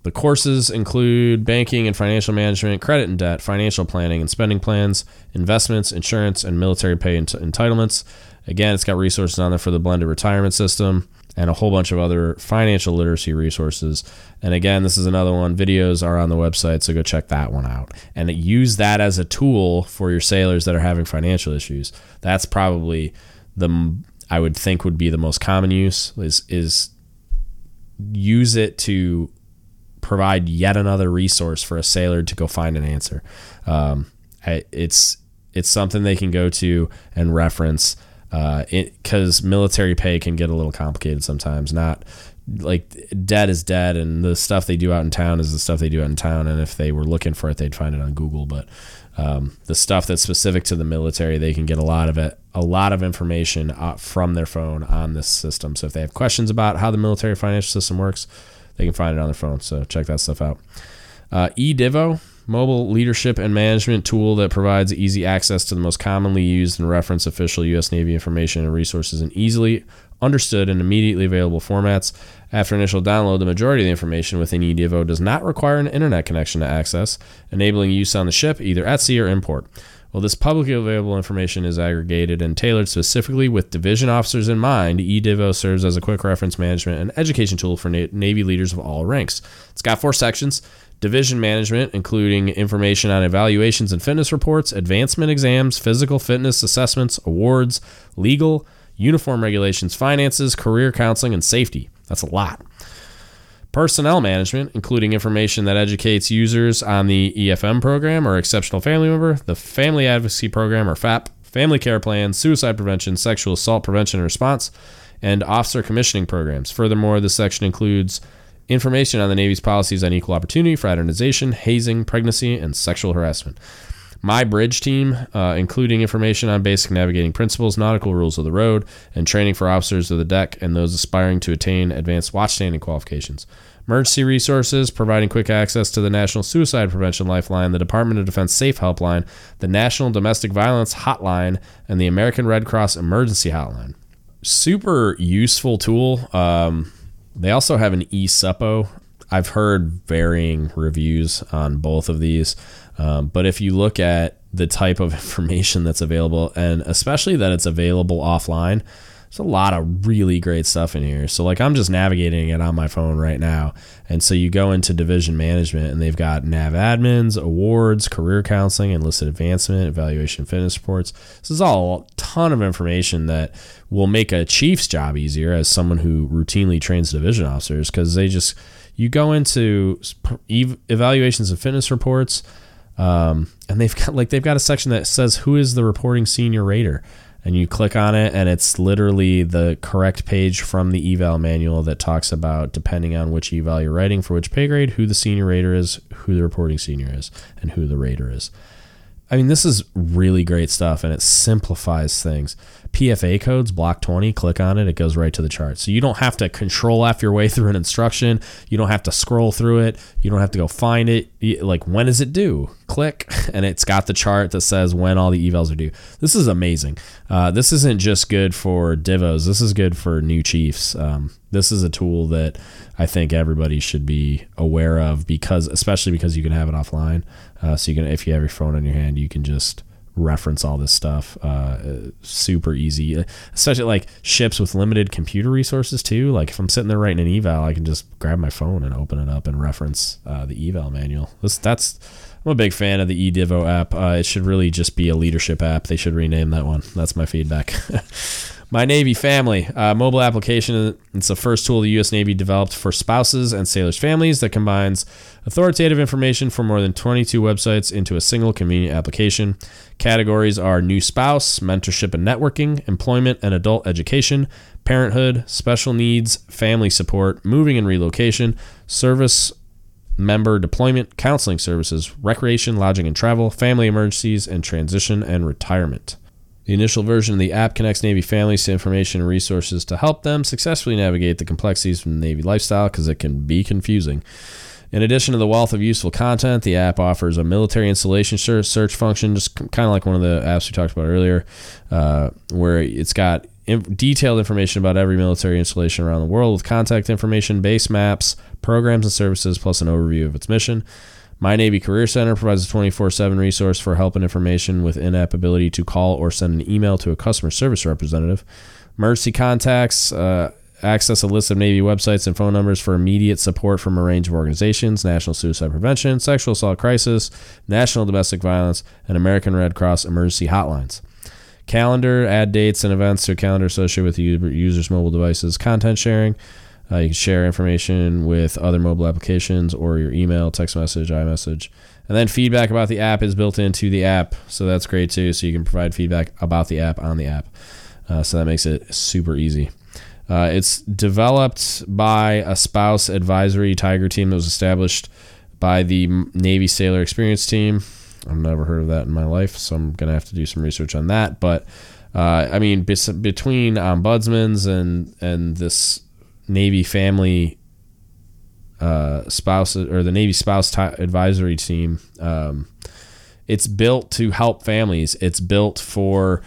the courses include banking and financial management, credit and debt, financial planning and spending plans, investments, insurance, and military pay ent- entitlements. Again, it's got resources on there for the blended retirement system and a whole bunch of other financial literacy resources. And again, this is another one. Videos are on the website, so go check that one out. And use that as a tool for your sailors that are having financial issues. That's probably the I would think would be the most common use is is use it to provide yet another resource for a sailor to go find an answer. Um, it's it's something they can go to and reference because uh, military pay can get a little complicated sometimes. Not like dead is dead, and the stuff they do out in town is the stuff they do out in town. And if they were looking for it, they'd find it on Google. But um, the stuff that's specific to the military, they can get a lot of it, a lot of information uh, from their phone on this system. So if they have questions about how the military financial system works, they can find it on their phone. So check that stuff out. Uh, eDivo, mobile leadership and management tool that provides easy access to the most commonly used and referenced official U.S. Navy information and resources in easily understood and immediately available formats. After initial download, the majority of the information within eDivo does not require an internet connection to access, enabling use on the ship, either at sea or in port. While this publicly available information is aggregated and tailored specifically with division officers in mind, eDivo serves as a quick reference management and education tool for Navy leaders of all ranks. It's got four sections division management, including information on evaluations and fitness reports, advancement exams, physical fitness assessments, awards, legal, uniform regulations, finances, career counseling, and safety. That's a lot personnel management, including information that educates users on the EFM program or exceptional family member, the Family Advocacy Program or FAP, family care plans, suicide prevention, sexual assault prevention and response, and officer commissioning programs. Furthermore, this section includes information on the Navy's policies on equal opportunity, fraternization, hazing, pregnancy, and sexual harassment. My bridge team, uh, including information on basic navigating principles, nautical rules of the road, and training for officers of the deck and those aspiring to attain advanced watchstanding qualifications. Emergency resources, providing quick access to the National Suicide Prevention Lifeline, the Department of Defense Safe Helpline, the National Domestic Violence Hotline, and the American Red Cross Emergency Hotline. Super useful tool. Um, they also have an eSuppo. I've heard varying reviews on both of these. Um, but if you look at the type of information that's available, and especially that it's available offline, there's a lot of really great stuff in here. So, like, I'm just navigating it on my phone right now. And so you go into division management, and they've got nav admins, awards, career counseling, enlisted advancement, evaluation fitness reports. This is all a ton of information that will make a chief's job easier as someone who routinely trains division officers because they just, you go into evaluations of fitness reports um, and they've got like they've got a section that says who is the reporting senior rater, and you click on it, and it's literally the correct page from the eval manual that talks about depending on which eval you're writing for which pay grade, who the senior rater is, who the reporting senior is, and who the rater is. I mean, this is really great stuff and it simplifies things. PFA codes, block 20, click on it, it goes right to the chart. So you don't have to control F your way through an instruction. You don't have to scroll through it. You don't have to go find it. Like, when is it due? Click, and it's got the chart that says when all the evals are due. This is amazing. Uh, this isn't just good for divos, this is good for new chiefs. Um, this is a tool that I think everybody should be aware of because, especially because you can have it offline. Uh, so you can, if you have your phone in your hand, you can just reference all this stuff. Uh, super easy, especially like ships with limited computer resources too. Like if I'm sitting there writing an eval, I can just grab my phone and open it up and reference uh, the eval manual. This, that's I'm a big fan of the eDivo app. Uh, it should really just be a leadership app. They should rename that one. That's my feedback. My Navy Family, uh, mobile application. It's the first tool the U.S. Navy developed for spouses and sailors' families that combines authoritative information from more than 22 websites into a single convenient application. Categories are new spouse, mentorship and networking, employment and adult education, parenthood, special needs, family support, moving and relocation, service member deployment, counseling services, recreation, lodging and travel, family emergencies, and transition and retirement. The initial version of the app connects Navy families to information and resources to help them successfully navigate the complexities from the Navy lifestyle because it can be confusing. In addition to the wealth of useful content, the app offers a military installation search function, just kind of like one of the apps we talked about earlier, uh, where it's got detailed information about every military installation around the world with contact information, base maps, programs and services, plus an overview of its mission. My Navy Career Center provides a 24 7 resource for help and information with in app ability to call or send an email to a customer service representative. Emergency contacts uh, access a list of Navy websites and phone numbers for immediate support from a range of organizations National Suicide Prevention, Sexual Assault Crisis, National Domestic Violence, and American Red Cross emergency hotlines. Calendar, add dates and events to a calendar associated with the user's mobile devices. Content sharing, uh, you can share information with other mobile applications or your email, text message, iMessage. And then feedback about the app is built into the app. So that's great too. So you can provide feedback about the app on the app. Uh, so that makes it super easy. Uh, it's developed by a spouse advisory Tiger team that was established by the Navy Sailor Experience Team. I've never heard of that in my life, so I'm going to have to do some research on that. But uh, I mean, between ombudsmans and and this Navy family uh, spouse or the Navy spouse t- advisory team. Um, it's built to help families. It's built for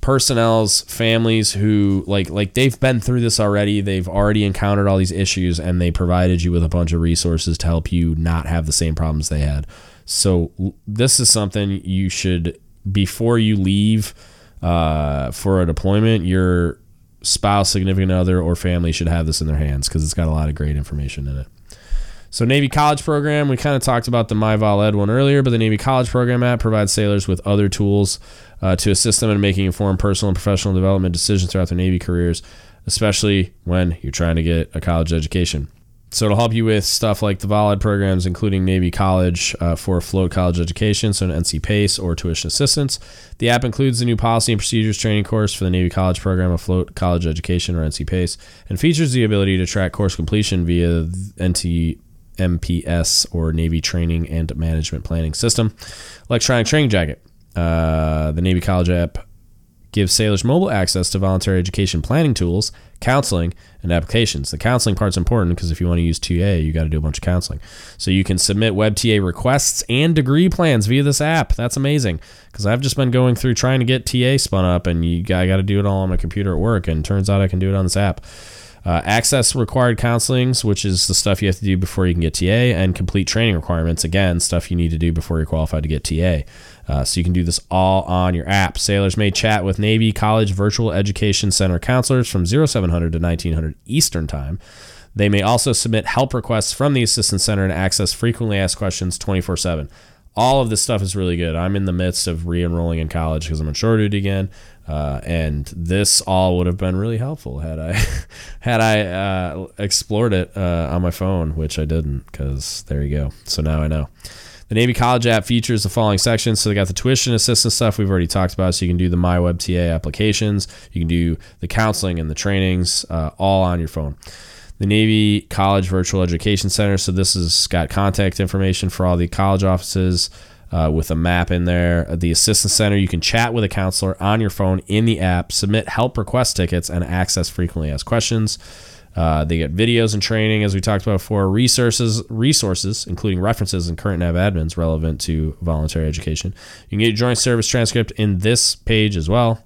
personnel's families who like like they've been through this already. They've already encountered all these issues, and they provided you with a bunch of resources to help you not have the same problems they had. So this is something you should before you leave uh, for a deployment. You're spouse, significant other, or family should have this in their hands because it's got a lot of great information in it. So, Navy College Program, we kind of talked about the MyVolEd one earlier, but the Navy College Program app provides sailors with other tools uh, to assist them in making informed personal and professional development decisions throughout their Navy careers, especially when you're trying to get a college education. So it'll help you with stuff like the VOLED programs, including Navy College uh, for float college education, so an NC PACE or tuition assistance. The app includes the new policy and procedures training course for the Navy College program of float college education or NC PACE, and features the ability to track course completion via NT MPS or Navy Training and Management Planning System. Electronic Training Jacket. Uh, the Navy College app gives sailors mobile access to voluntary education planning tools, counseling, and applications. The counseling part's important because if you want to use TA, you got to do a bunch of counseling. So you can submit web TA requests and degree plans via this app. That's amazing because I've just been going through trying to get TA spun up, and you I got to do it all on my computer at work, and turns out I can do it on this app. Uh, access required counselings, which is the stuff you have to do before you can get TA, and complete training requirements, again, stuff you need to do before you're qualified to get TA. Uh, so you can do this all on your app. Sailors may chat with Navy College Virtual Education Center counselors from 0700 to 1900 Eastern Time. They may also submit help requests from the Assistance Center and access frequently asked questions 24 7 all of this stuff is really good. I'm in the midst of re-enrolling in college because I'm on short duty again, uh, and this all would have been really helpful had I had I uh, explored it uh, on my phone, which I didn't. Because there you go. So now I know. The Navy College app features the following sections. So they got the tuition assistance stuff we've already talked about. So you can do the MyWebTA applications, you can do the counseling and the trainings uh, all on your phone. The Navy College Virtual Education Center. So this has got contact information for all the college offices. Uh, with a map in there. The Assistance Center, you can chat with a counselor on your phone in the app, submit help request tickets, and access frequently asked questions. Uh, they get videos and training, as we talked about before, resources, resources, including references and current nav admins relevant to voluntary education. You can get your joint service transcript in this page as well,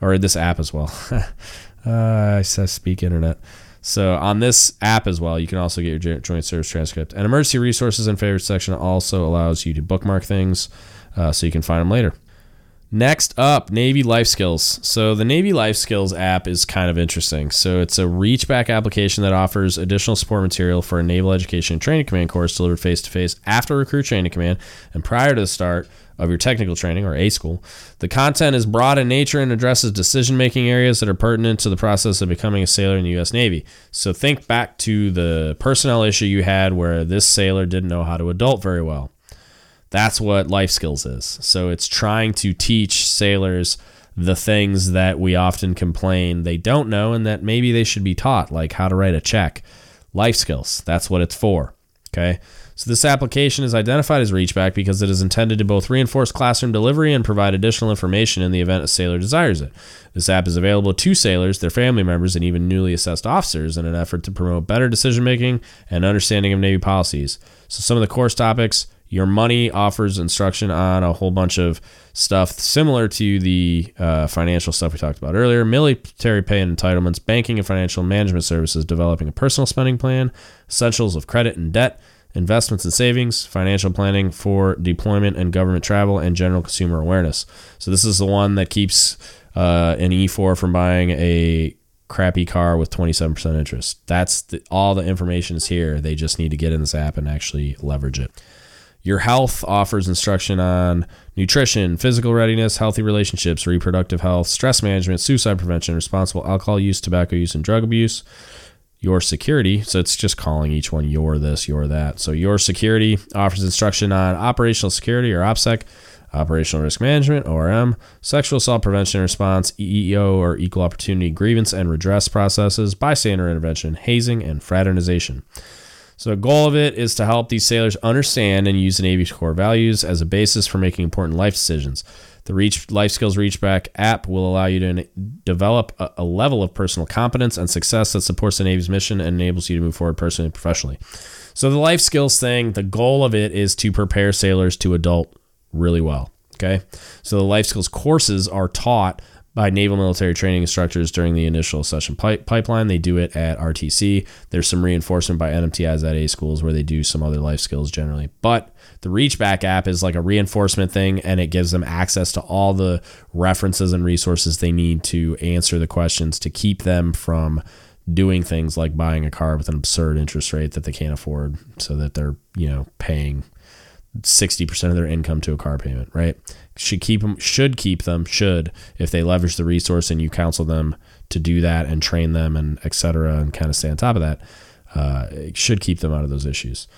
or this app as well. uh, I speak internet. So on this app as well, you can also get your joint service transcript. And emergency resources and favorites section also allows you to bookmark things uh, so you can find them later. Next up, Navy Life Skills. So, the Navy Life Skills app is kind of interesting. So, it's a reach back application that offers additional support material for a Naval Education and Training Command course delivered face to face after recruit training command and prior to the start of your technical training or A school. The content is broad in nature and addresses decision making areas that are pertinent to the process of becoming a sailor in the U.S. Navy. So, think back to the personnel issue you had where this sailor didn't know how to adult very well. That's what life skills is. So it's trying to teach sailors the things that we often complain they don't know and that maybe they should be taught, like how to write a check. Life skills, that's what it's for. Okay. So this application is identified as Reachback because it is intended to both reinforce classroom delivery and provide additional information in the event a sailor desires it. This app is available to sailors, their family members, and even newly assessed officers in an effort to promote better decision making and understanding of Navy policies. So some of the course topics your money offers instruction on a whole bunch of stuff similar to the uh, financial stuff we talked about earlier military pay and entitlements, banking and financial management services, developing a personal spending plan, essentials of credit and debt, investments and savings, financial planning for deployment and government travel, and general consumer awareness. So, this is the one that keeps uh, an E4 from buying a crappy car with 27% interest. That's the, all the information is here. They just need to get in this app and actually leverage it. Your health offers instruction on nutrition, physical readiness, healthy relationships, reproductive health, stress management, suicide prevention, responsible alcohol use, tobacco use, and drug abuse. Your security, so it's just calling each one your this, your that. So your security offers instruction on operational security or OPSEC, operational risk management, ORM, sexual assault prevention response, EEO or equal opportunity grievance and redress processes, bystander intervention, hazing, and fraternization. So the goal of it is to help these sailors understand and use the Navy's core values as a basis for making important life decisions. The Reach Life Skills Reachback app will allow you to develop a, a level of personal competence and success that supports the Navy's mission and enables you to move forward personally and professionally. So the life skills thing, the goal of it is to prepare sailors to adult really well. Okay. So the life skills courses are taught by naval military training instructors during the initial session pipe, pipeline. They do it at RTC. There's some reinforcement by NMTIs at A schools where they do some other life skills generally. But the Reachback app is like a reinforcement thing and it gives them access to all the references and resources they need to answer the questions to keep them from doing things like buying a car with an absurd interest rate that they can't afford so that they're, you know, paying 60% of their income to a car payment, right? Should keep them, should keep them, should, if they leverage the resource and you counsel them to do that and train them and et cetera and kind of stay on top of that, uh, it should keep them out of those issues.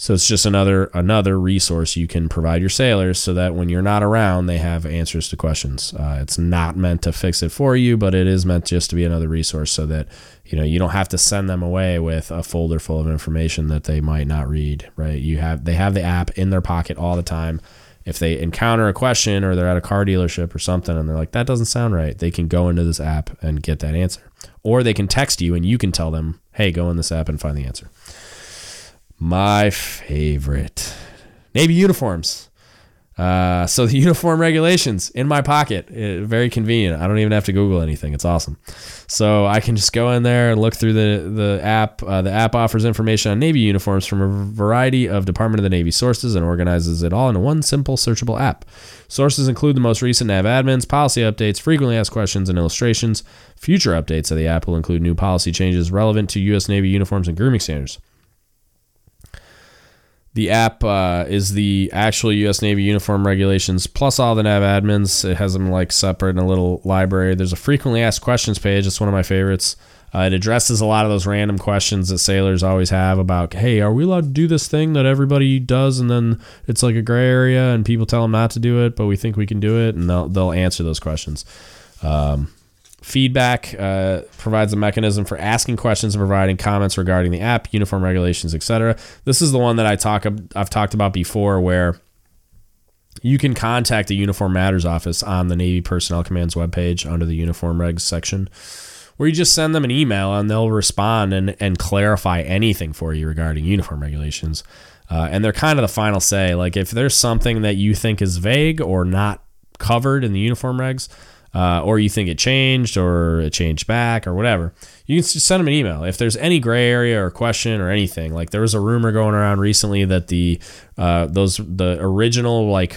So it's just another another resource you can provide your sailors so that when you're not around, they have answers to questions. Uh, it's not meant to fix it for you, but it is meant just to be another resource so that you know you don't have to send them away with a folder full of information that they might not read. Right? You have they have the app in their pocket all the time. If they encounter a question or they're at a car dealership or something and they're like that doesn't sound right, they can go into this app and get that answer. Or they can text you and you can tell them, "Hey, go in this app and find the answer." My favorite Navy uniforms. Uh, so the uniform regulations in my pocket, it, very convenient. I don't even have to Google anything. It's awesome. So I can just go in there and look through the the app. Uh, the app offers information on Navy uniforms from a variety of Department of the Navy sources and organizes it all into one simple searchable app. Sources include the most recent nav admins, policy updates, frequently asked questions, and illustrations. Future updates of the app will include new policy changes relevant to U.S. Navy uniforms and grooming standards. The app uh, is the actual U.S. Navy uniform regulations plus all the nav admins. It has them like separate in a little library. There's a frequently asked questions page. It's one of my favorites. Uh, it addresses a lot of those random questions that sailors always have about, hey, are we allowed to do this thing that everybody does, and then it's like a gray area, and people tell them not to do it, but we think we can do it, and they'll they'll answer those questions. Um, feedback uh, provides a mechanism for asking questions and providing comments regarding the app, uniform regulations, etc. This is the one that I talk I've talked about before, where you can contact the Uniform Matters office on the Navy Personnel Command's webpage under the Uniform Regs section where you just send them an email and they'll respond and, and clarify anything for you regarding uniform regulations. Uh, and they're kind of the final say. Like if there's something that you think is vague or not covered in the uniform regs, uh, or you think it changed or it changed back or whatever, you can send them an email. If there's any gray area or question or anything, like there was a rumor going around recently that the uh, those the original like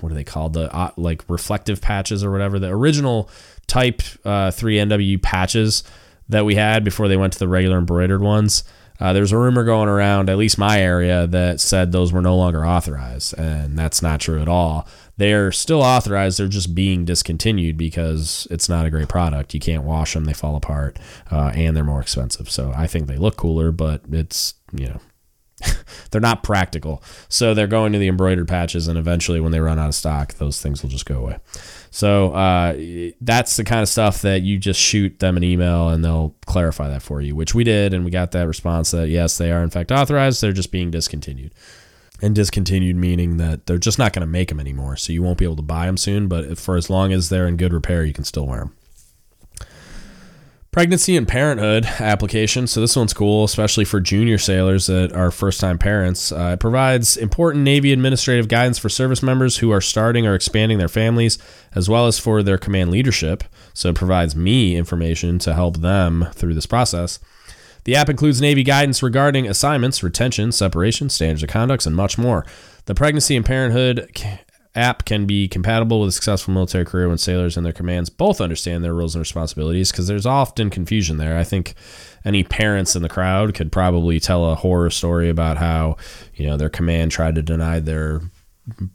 what are they called the uh, like reflective patches or whatever the original Type uh, 3 NW patches that we had before they went to the regular embroidered ones. Uh, there was a rumor going around, at least my area, that said those were no longer authorized, and that's not true at all. They're still authorized; they're just being discontinued because it's not a great product. You can't wash them; they fall apart, uh, and they're more expensive. So I think they look cooler, but it's you know they're not practical. So they're going to the embroidered patches, and eventually, when they run out of stock, those things will just go away. So uh, that's the kind of stuff that you just shoot them an email and they'll clarify that for you, which we did, and we got that response that yes, they are in fact authorized. They're just being discontinued. And discontinued meaning that they're just not going to make them anymore. So you won't be able to buy them soon, but for as long as they're in good repair, you can still wear them pregnancy and parenthood application. So this one's cool, especially for junior sailors that are first-time parents. Uh, it provides important Navy administrative guidance for service members who are starting or expanding their families, as well as for their command leadership. So it provides me information to help them through this process. The app includes Navy guidance regarding assignments, retention, separation, standards of conduct, and much more. The pregnancy and parenthood app can be compatible with a successful military career when sailors and their commands both understand their roles and responsibilities because there's often confusion there. I think any parents in the crowd could probably tell a horror story about how, you know, their command tried to deny their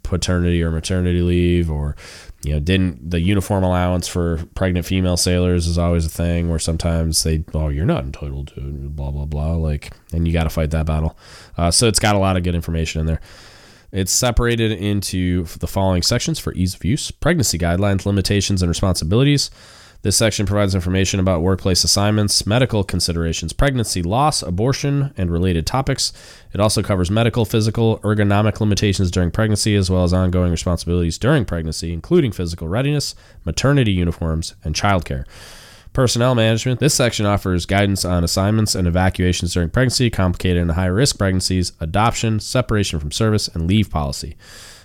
paternity or maternity leave or you know didn't the uniform allowance for pregnant female sailors is always a thing where sometimes they oh you're not entitled to blah blah blah like and you got to fight that battle uh, so it's got a lot of good information in there it's separated into the following sections for ease of use pregnancy guidelines, limitations, and responsibilities. This section provides information about workplace assignments, medical considerations, pregnancy, loss, abortion, and related topics. It also covers medical, physical, ergonomic limitations during pregnancy, as well as ongoing responsibilities during pregnancy, including physical readiness, maternity uniforms, and childcare. Personnel management. This section offers guidance on assignments and evacuations during pregnancy, complicated and high risk pregnancies, adoption, separation from service, and leave policy.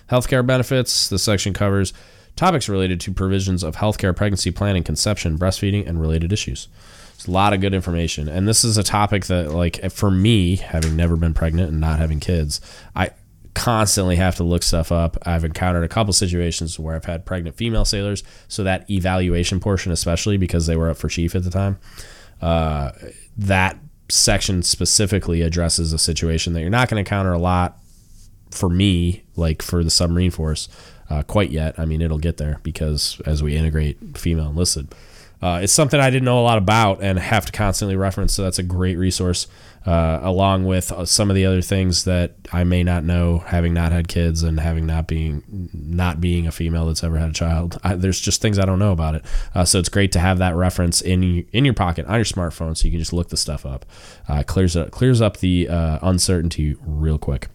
Healthcare benefits. This section covers topics related to provisions of healthcare, pregnancy planning, conception, breastfeeding, and related issues. It's a lot of good information. And this is a topic that, like, for me, having never been pregnant and not having kids, I, constantly have to look stuff up. I've encountered a couple situations where I've had pregnant female sailors, so that evaluation portion, especially because they were up for chief at the time, uh, that section specifically addresses a situation that you're not going to encounter a lot for me, like for the submarine force, uh, quite yet. I mean, it'll get there because as we integrate female enlisted. Uh, it's something I didn't know a lot about and have to constantly reference. So that's a great resource, uh, along with uh, some of the other things that I may not know, having not had kids and having not being not being a female that's ever had a child. I, there's just things I don't know about it. Uh, so it's great to have that reference in in your pocket on your smartphone, so you can just look the stuff up. Uh, clears up clears up the uh, uncertainty real quick.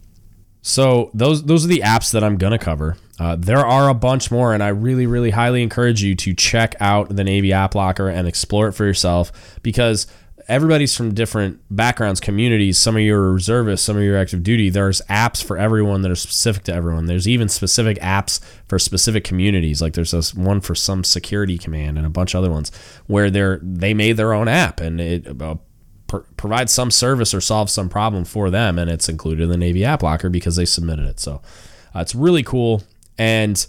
So those those are the apps that I'm gonna cover. Uh, there are a bunch more, and I really, really highly encourage you to check out the Navy App Locker and explore it for yourself because everybody's from different backgrounds, communities. Some of you are reservists, some of you are active duty. There's apps for everyone that are specific to everyone. There's even specific apps for specific communities. Like there's this one for some security command and a bunch of other ones where they're they made their own app and it uh, provide some service or solves some problem for them, and it's included in the Navy App Locker because they submitted it. So uh, it's really cool. And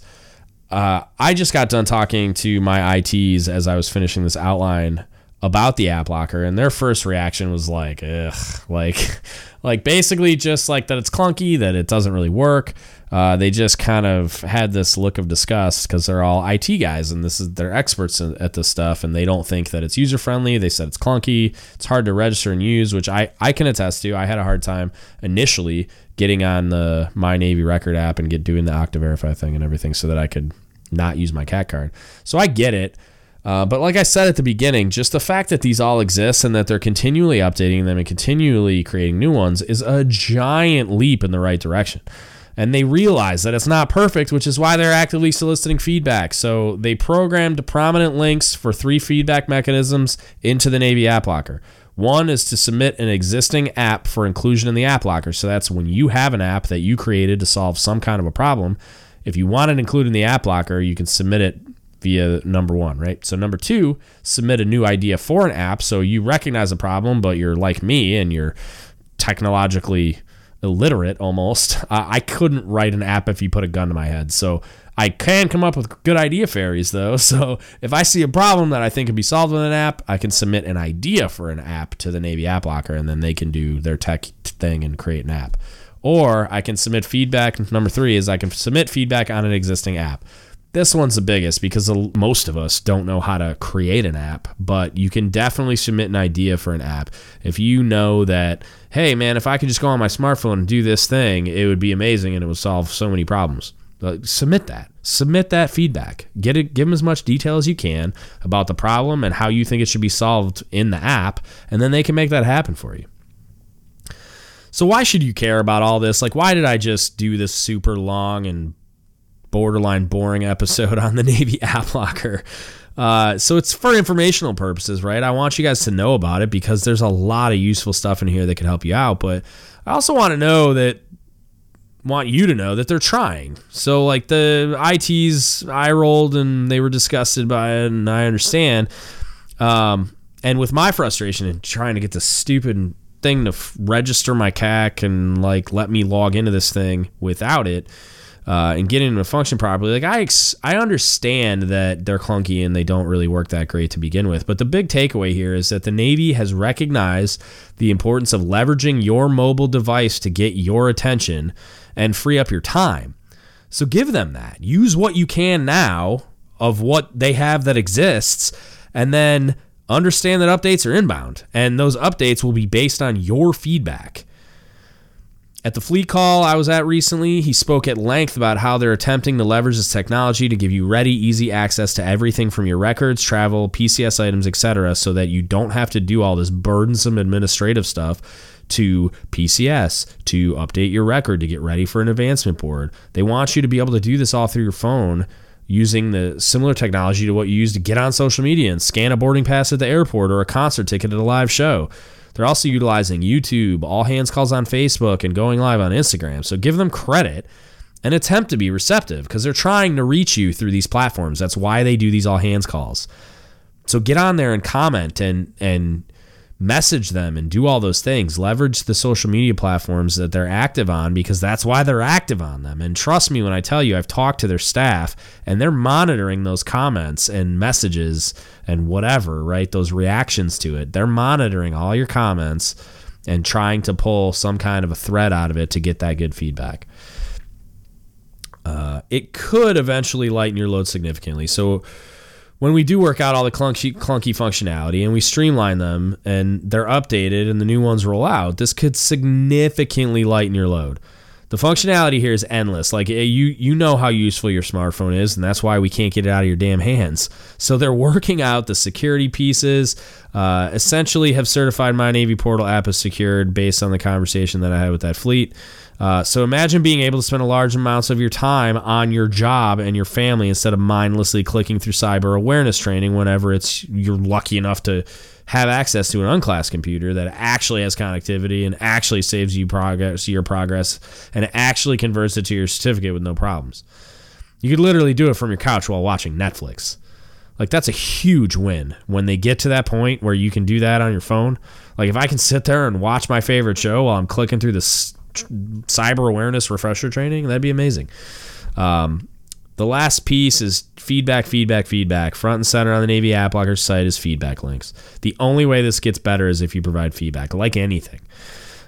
uh, I just got done talking to my ITs as I was finishing this outline about the app locker, and their first reaction was like, ugh, like, like basically just like that it's clunky, that it doesn't really work. Uh, they just kind of had this look of disgust because they're all IT guys and this is they're experts at this stuff and they don't think that it's user friendly. They said it's clunky, it's hard to register and use, which I I can attest to. I had a hard time initially getting on the My Navy Record app and get doing the Okta Verify thing and everything so that I could not use my CAC card. So I get it. Uh, but like I said at the beginning, just the fact that these all exist and that they're continually updating them and continually creating new ones is a giant leap in the right direction. And they realize that it's not perfect, which is why they're actively soliciting feedback. So they programmed prominent links for three feedback mechanisms into the Navy App Locker. One is to submit an existing app for inclusion in the App Locker. So that's when you have an app that you created to solve some kind of a problem. If you want it included in the App Locker, you can submit it via number one, right? So, number two, submit a new idea for an app. So, you recognize a problem, but you're like me and you're technologically illiterate almost. Uh, I couldn't write an app if you put a gun to my head. So, I can come up with good idea fairies though. So, if I see a problem that I think can be solved with an app, I can submit an idea for an app to the Navy App Locker and then they can do their tech thing and create an app. Or I can submit feedback. Number three is I can submit feedback on an existing app. This one's the biggest because most of us don't know how to create an app, but you can definitely submit an idea for an app. If you know that, hey man, if I could just go on my smartphone and do this thing, it would be amazing and it would solve so many problems. Submit that. Submit that feedback. Get it. Give them as much detail as you can about the problem and how you think it should be solved in the app, and then they can make that happen for you. So why should you care about all this? Like, why did I just do this super long and borderline boring episode on the Navy app locker. Uh, so it's for informational purposes, right? I want you guys to know about it because there's a lot of useful stuff in here that can help you out. But I also want to know that want you to know that they're trying. So like the ITs, I rolled and they were disgusted by it, and I understand. Um, and with my frustration and trying to get the stupid thing to f- register my CAC and like let me log into this thing without it uh, and getting them to function properly. Like I, ex- I understand that they're clunky and they don't really work that great to begin with. But the big takeaway here is that the Navy has recognized the importance of leveraging your mobile device to get your attention and free up your time. So give them that. Use what you can now of what they have that exists, and then understand that updates are inbound. And those updates will be based on your feedback. At the fleet call I was at recently, he spoke at length about how they're attempting to leverage this technology to give you ready, easy access to everything from your records, travel, PCS items, etc., so that you don't have to do all this burdensome administrative stuff to PCS to update your record to get ready for an advancement board. They want you to be able to do this all through your phone using the similar technology to what you use to get on social media and scan a boarding pass at the airport or a concert ticket at a live show. They're also utilizing YouTube, all hands calls on Facebook, and going live on Instagram. So give them credit and attempt to be receptive because they're trying to reach you through these platforms. That's why they do these all hands calls. So get on there and comment and and message them and do all those things. Leverage the social media platforms that they're active on because that's why they're active on them. And trust me when I tell you, I've talked to their staff and they're monitoring those comments and messages and whatever, right? Those reactions to it. They're monitoring all your comments and trying to pull some kind of a thread out of it to get that good feedback. Uh, it could eventually lighten your load significantly. So, when we do work out all the clunky, clunky functionality and we streamline them and they're updated and the new ones roll out, this could significantly lighten your load. The functionality here is endless. Like eh, you, you know how useful your smartphone is, and that's why we can't get it out of your damn hands. So they're working out the security pieces. Uh, essentially, have certified my Navy portal app as secured based on the conversation that I had with that fleet. Uh, so imagine being able to spend a large amounts of your time on your job and your family instead of mindlessly clicking through cyber awareness training whenever it's you're lucky enough to have access to an unclassed computer that actually has connectivity and actually saves you progress your progress and actually converts it to your certificate with no problems. You could literally do it from your couch while watching Netflix. Like that's a huge win when they get to that point where you can do that on your phone. Like if I can sit there and watch my favorite show while I'm clicking through this cyber awareness refresher training. That'd be amazing. Um, the last piece is feedback, feedback, feedback. Front and center on the Navy App Locker site is feedback links. The only way this gets better is if you provide feedback, like anything.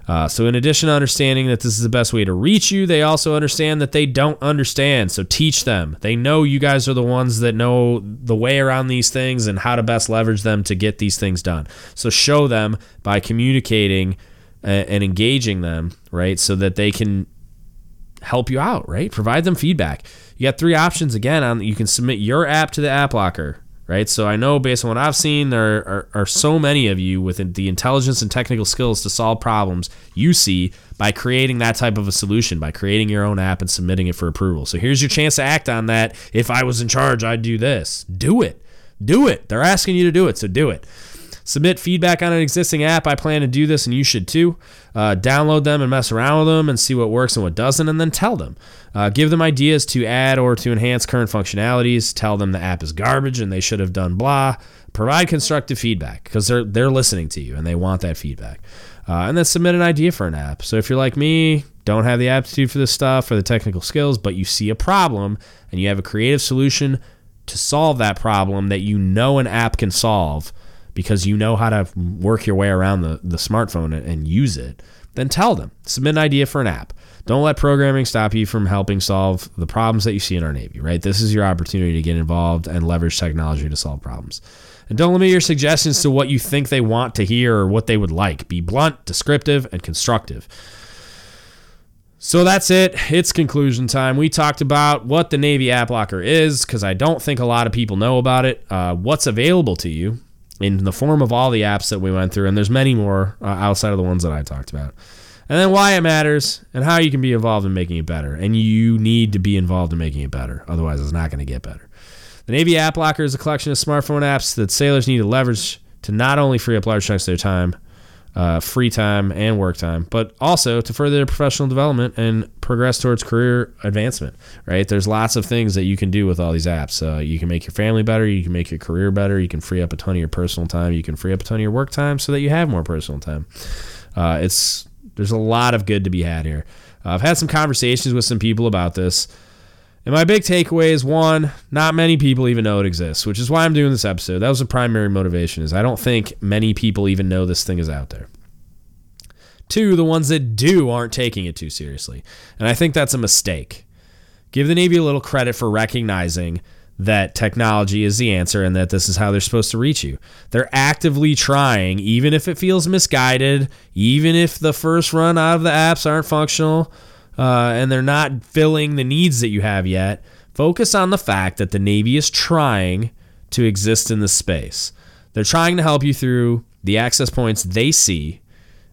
Uh, so, in addition to understanding that this is the best way to reach you, they also understand that they don't understand. So, teach them. They know you guys are the ones that know the way around these things and how to best leverage them to get these things done. So, show them by communicating and engaging them, right? So that they can help you out, right? Provide them feedback. You got three options again on you can submit your app to the app locker right? So I know based on what I've seen, there are, are, so many of you with the intelligence and technical skills to solve problems you see by creating that type of a solution, by creating your own app and submitting it for approval. So here's your chance to act on that. If I was in charge, I'd do this. Do it. Do it. They're asking you to do it, so do it. Submit feedback on an existing app. I plan to do this, and you should too. Uh, download them and mess around with them and see what works and what doesn't, and then tell them. Uh, give them ideas to add or to enhance current functionalities. Tell them the app is garbage and they should have done blah. Provide constructive feedback because they're they're listening to you and they want that feedback. Uh, and then submit an idea for an app. So if you're like me, don't have the aptitude for this stuff or the technical skills, but you see a problem and you have a creative solution to solve that problem that you know an app can solve because you know how to work your way around the, the smartphone and use it, then tell them. Submit an idea for an app. Don't let programming stop you from helping solve the problems that you see in our Navy, right? This is your opportunity to get involved and leverage technology to solve problems. And don't limit your suggestions to what you think they want to hear or what they would like. Be blunt, descriptive, and constructive. So that's it. It's conclusion time. We talked about what the Navy App Locker is because I don't think a lot of people know about it. Uh, what's available to you, in the form of all the apps that we went through, and there's many more uh, outside of the ones that I talked about. And then why it matters and how you can be involved in making it better. And you need to be involved in making it better. Otherwise, it's not going to get better. The Navy App Locker is a collection of smartphone apps that sailors need to leverage to not only free up large chunks of their time, uh, free time, and work time, but also to further their professional development and progress towards career advancement. Right? There's lots of things that you can do with all these apps. Uh, you can make your family better. You can make your career better. You can free up a ton of your personal time. You can free up a ton of your work time so that you have more personal time. Uh, it's there's a lot of good to be had here. Uh, I've had some conversations with some people about this. And my big takeaway is one, not many people even know it exists, which is why I'm doing this episode. That was the primary motivation is I don't think many people even know this thing is out there. Two, the ones that do aren't taking it too seriously. And I think that's a mistake. Give the Navy a little credit for recognizing that technology is the answer and that this is how they're supposed to reach you. They're actively trying, even if it feels misguided, even if the first run out of the apps aren't functional uh, and they're not filling the needs that you have yet, focus on the fact that the Navy is trying to exist in this space. They're trying to help you through the access points they see,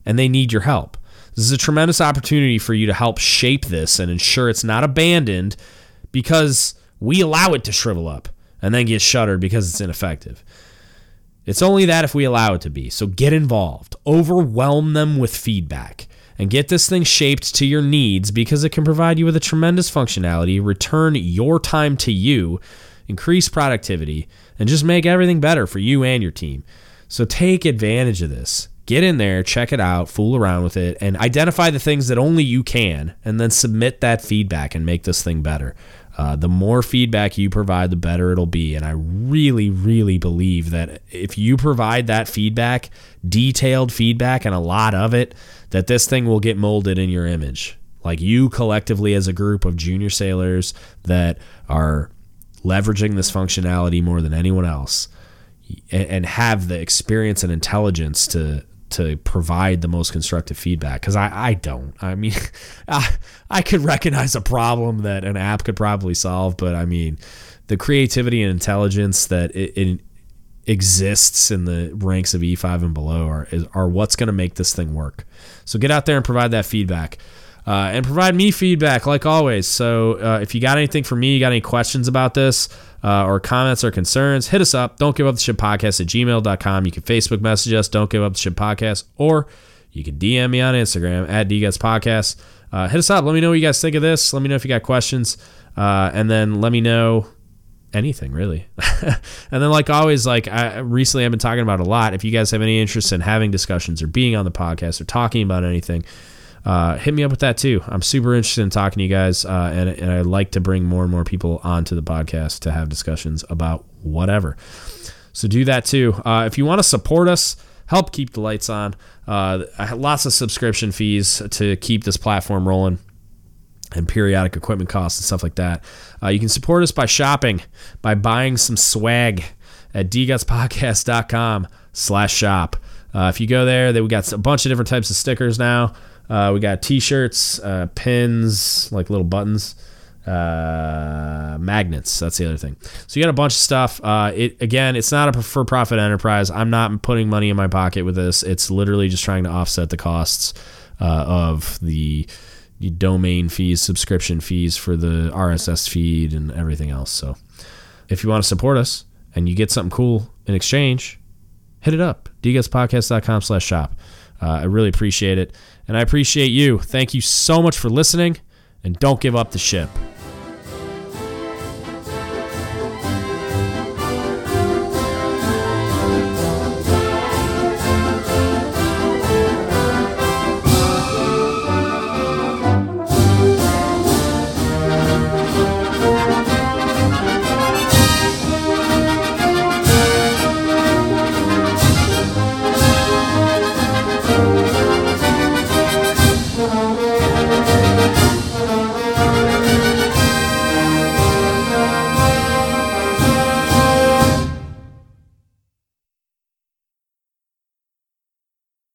and they need your help. This is a tremendous opportunity for you to help shape this and ensure it's not abandoned because we allow it to shrivel up and then get shuttered because it's ineffective. It's only that if we allow it to be. So get involved, overwhelm them with feedback and get this thing shaped to your needs because it can provide you with a tremendous functionality, return your time to you, increase productivity, and just make everything better for you and your team. So take advantage of this. Get in there, check it out, fool around with it, and identify the things that only you can, and then submit that feedback and make this thing better. Uh, the more feedback you provide, the better it'll be. And I really, really believe that if you provide that feedback, detailed feedback, and a lot of it, that this thing will get molded in your image. Like you collectively, as a group of junior sailors that are leveraging this functionality more than anyone else and have the experience and intelligence to to provide the most constructive feedback because I, I don't i mean I, I could recognize a problem that an app could probably solve but i mean the creativity and intelligence that it, it exists in the ranks of E5 and below are, are what's going to make this thing work. So get out there and provide that feedback. Uh, and provide me feedback like always. So uh, if you got anything for me, you got any questions about this uh, or comments or concerns, hit us up. Don't give up the ship podcast at gmail.com. You can Facebook message us, don't give up the ship podcast, or you can DM me on Instagram at DGuts Podcast. Uh, hit us up. Let me know what you guys think of this. Let me know if you got questions. Uh, and then let me know anything really. and then like always, like I recently I've been talking about a lot. If you guys have any interest in having discussions or being on the podcast or talking about anything, uh, hit me up with that too. I'm super interested in talking to you guys, uh, and, and I like to bring more and more people onto the podcast to have discussions about whatever. So do that too. Uh, if you want to support us, help keep the lights on. Uh, lots of subscription fees to keep this platform rolling and periodic equipment costs and stuff like that. Uh, you can support us by shopping, by buying some swag at dgutspodcast.com slash shop. Uh, if you go there, we got a bunch of different types of stickers now. Uh, we got t-shirts, uh, pins, like little buttons, uh, magnets. That's the other thing. So you got a bunch of stuff. Uh, it again, it's not a for-profit enterprise. I'm not putting money in my pocket with this. It's literally just trying to offset the costs of the domain fees, subscription fees for the RSS feed, and everything else. So if you want to support us and you get something cool in exchange, hit it up. dgutspodcast.com slash shop. Uh, I really appreciate it. And I appreciate you. Thank you so much for listening. And don't give up the ship.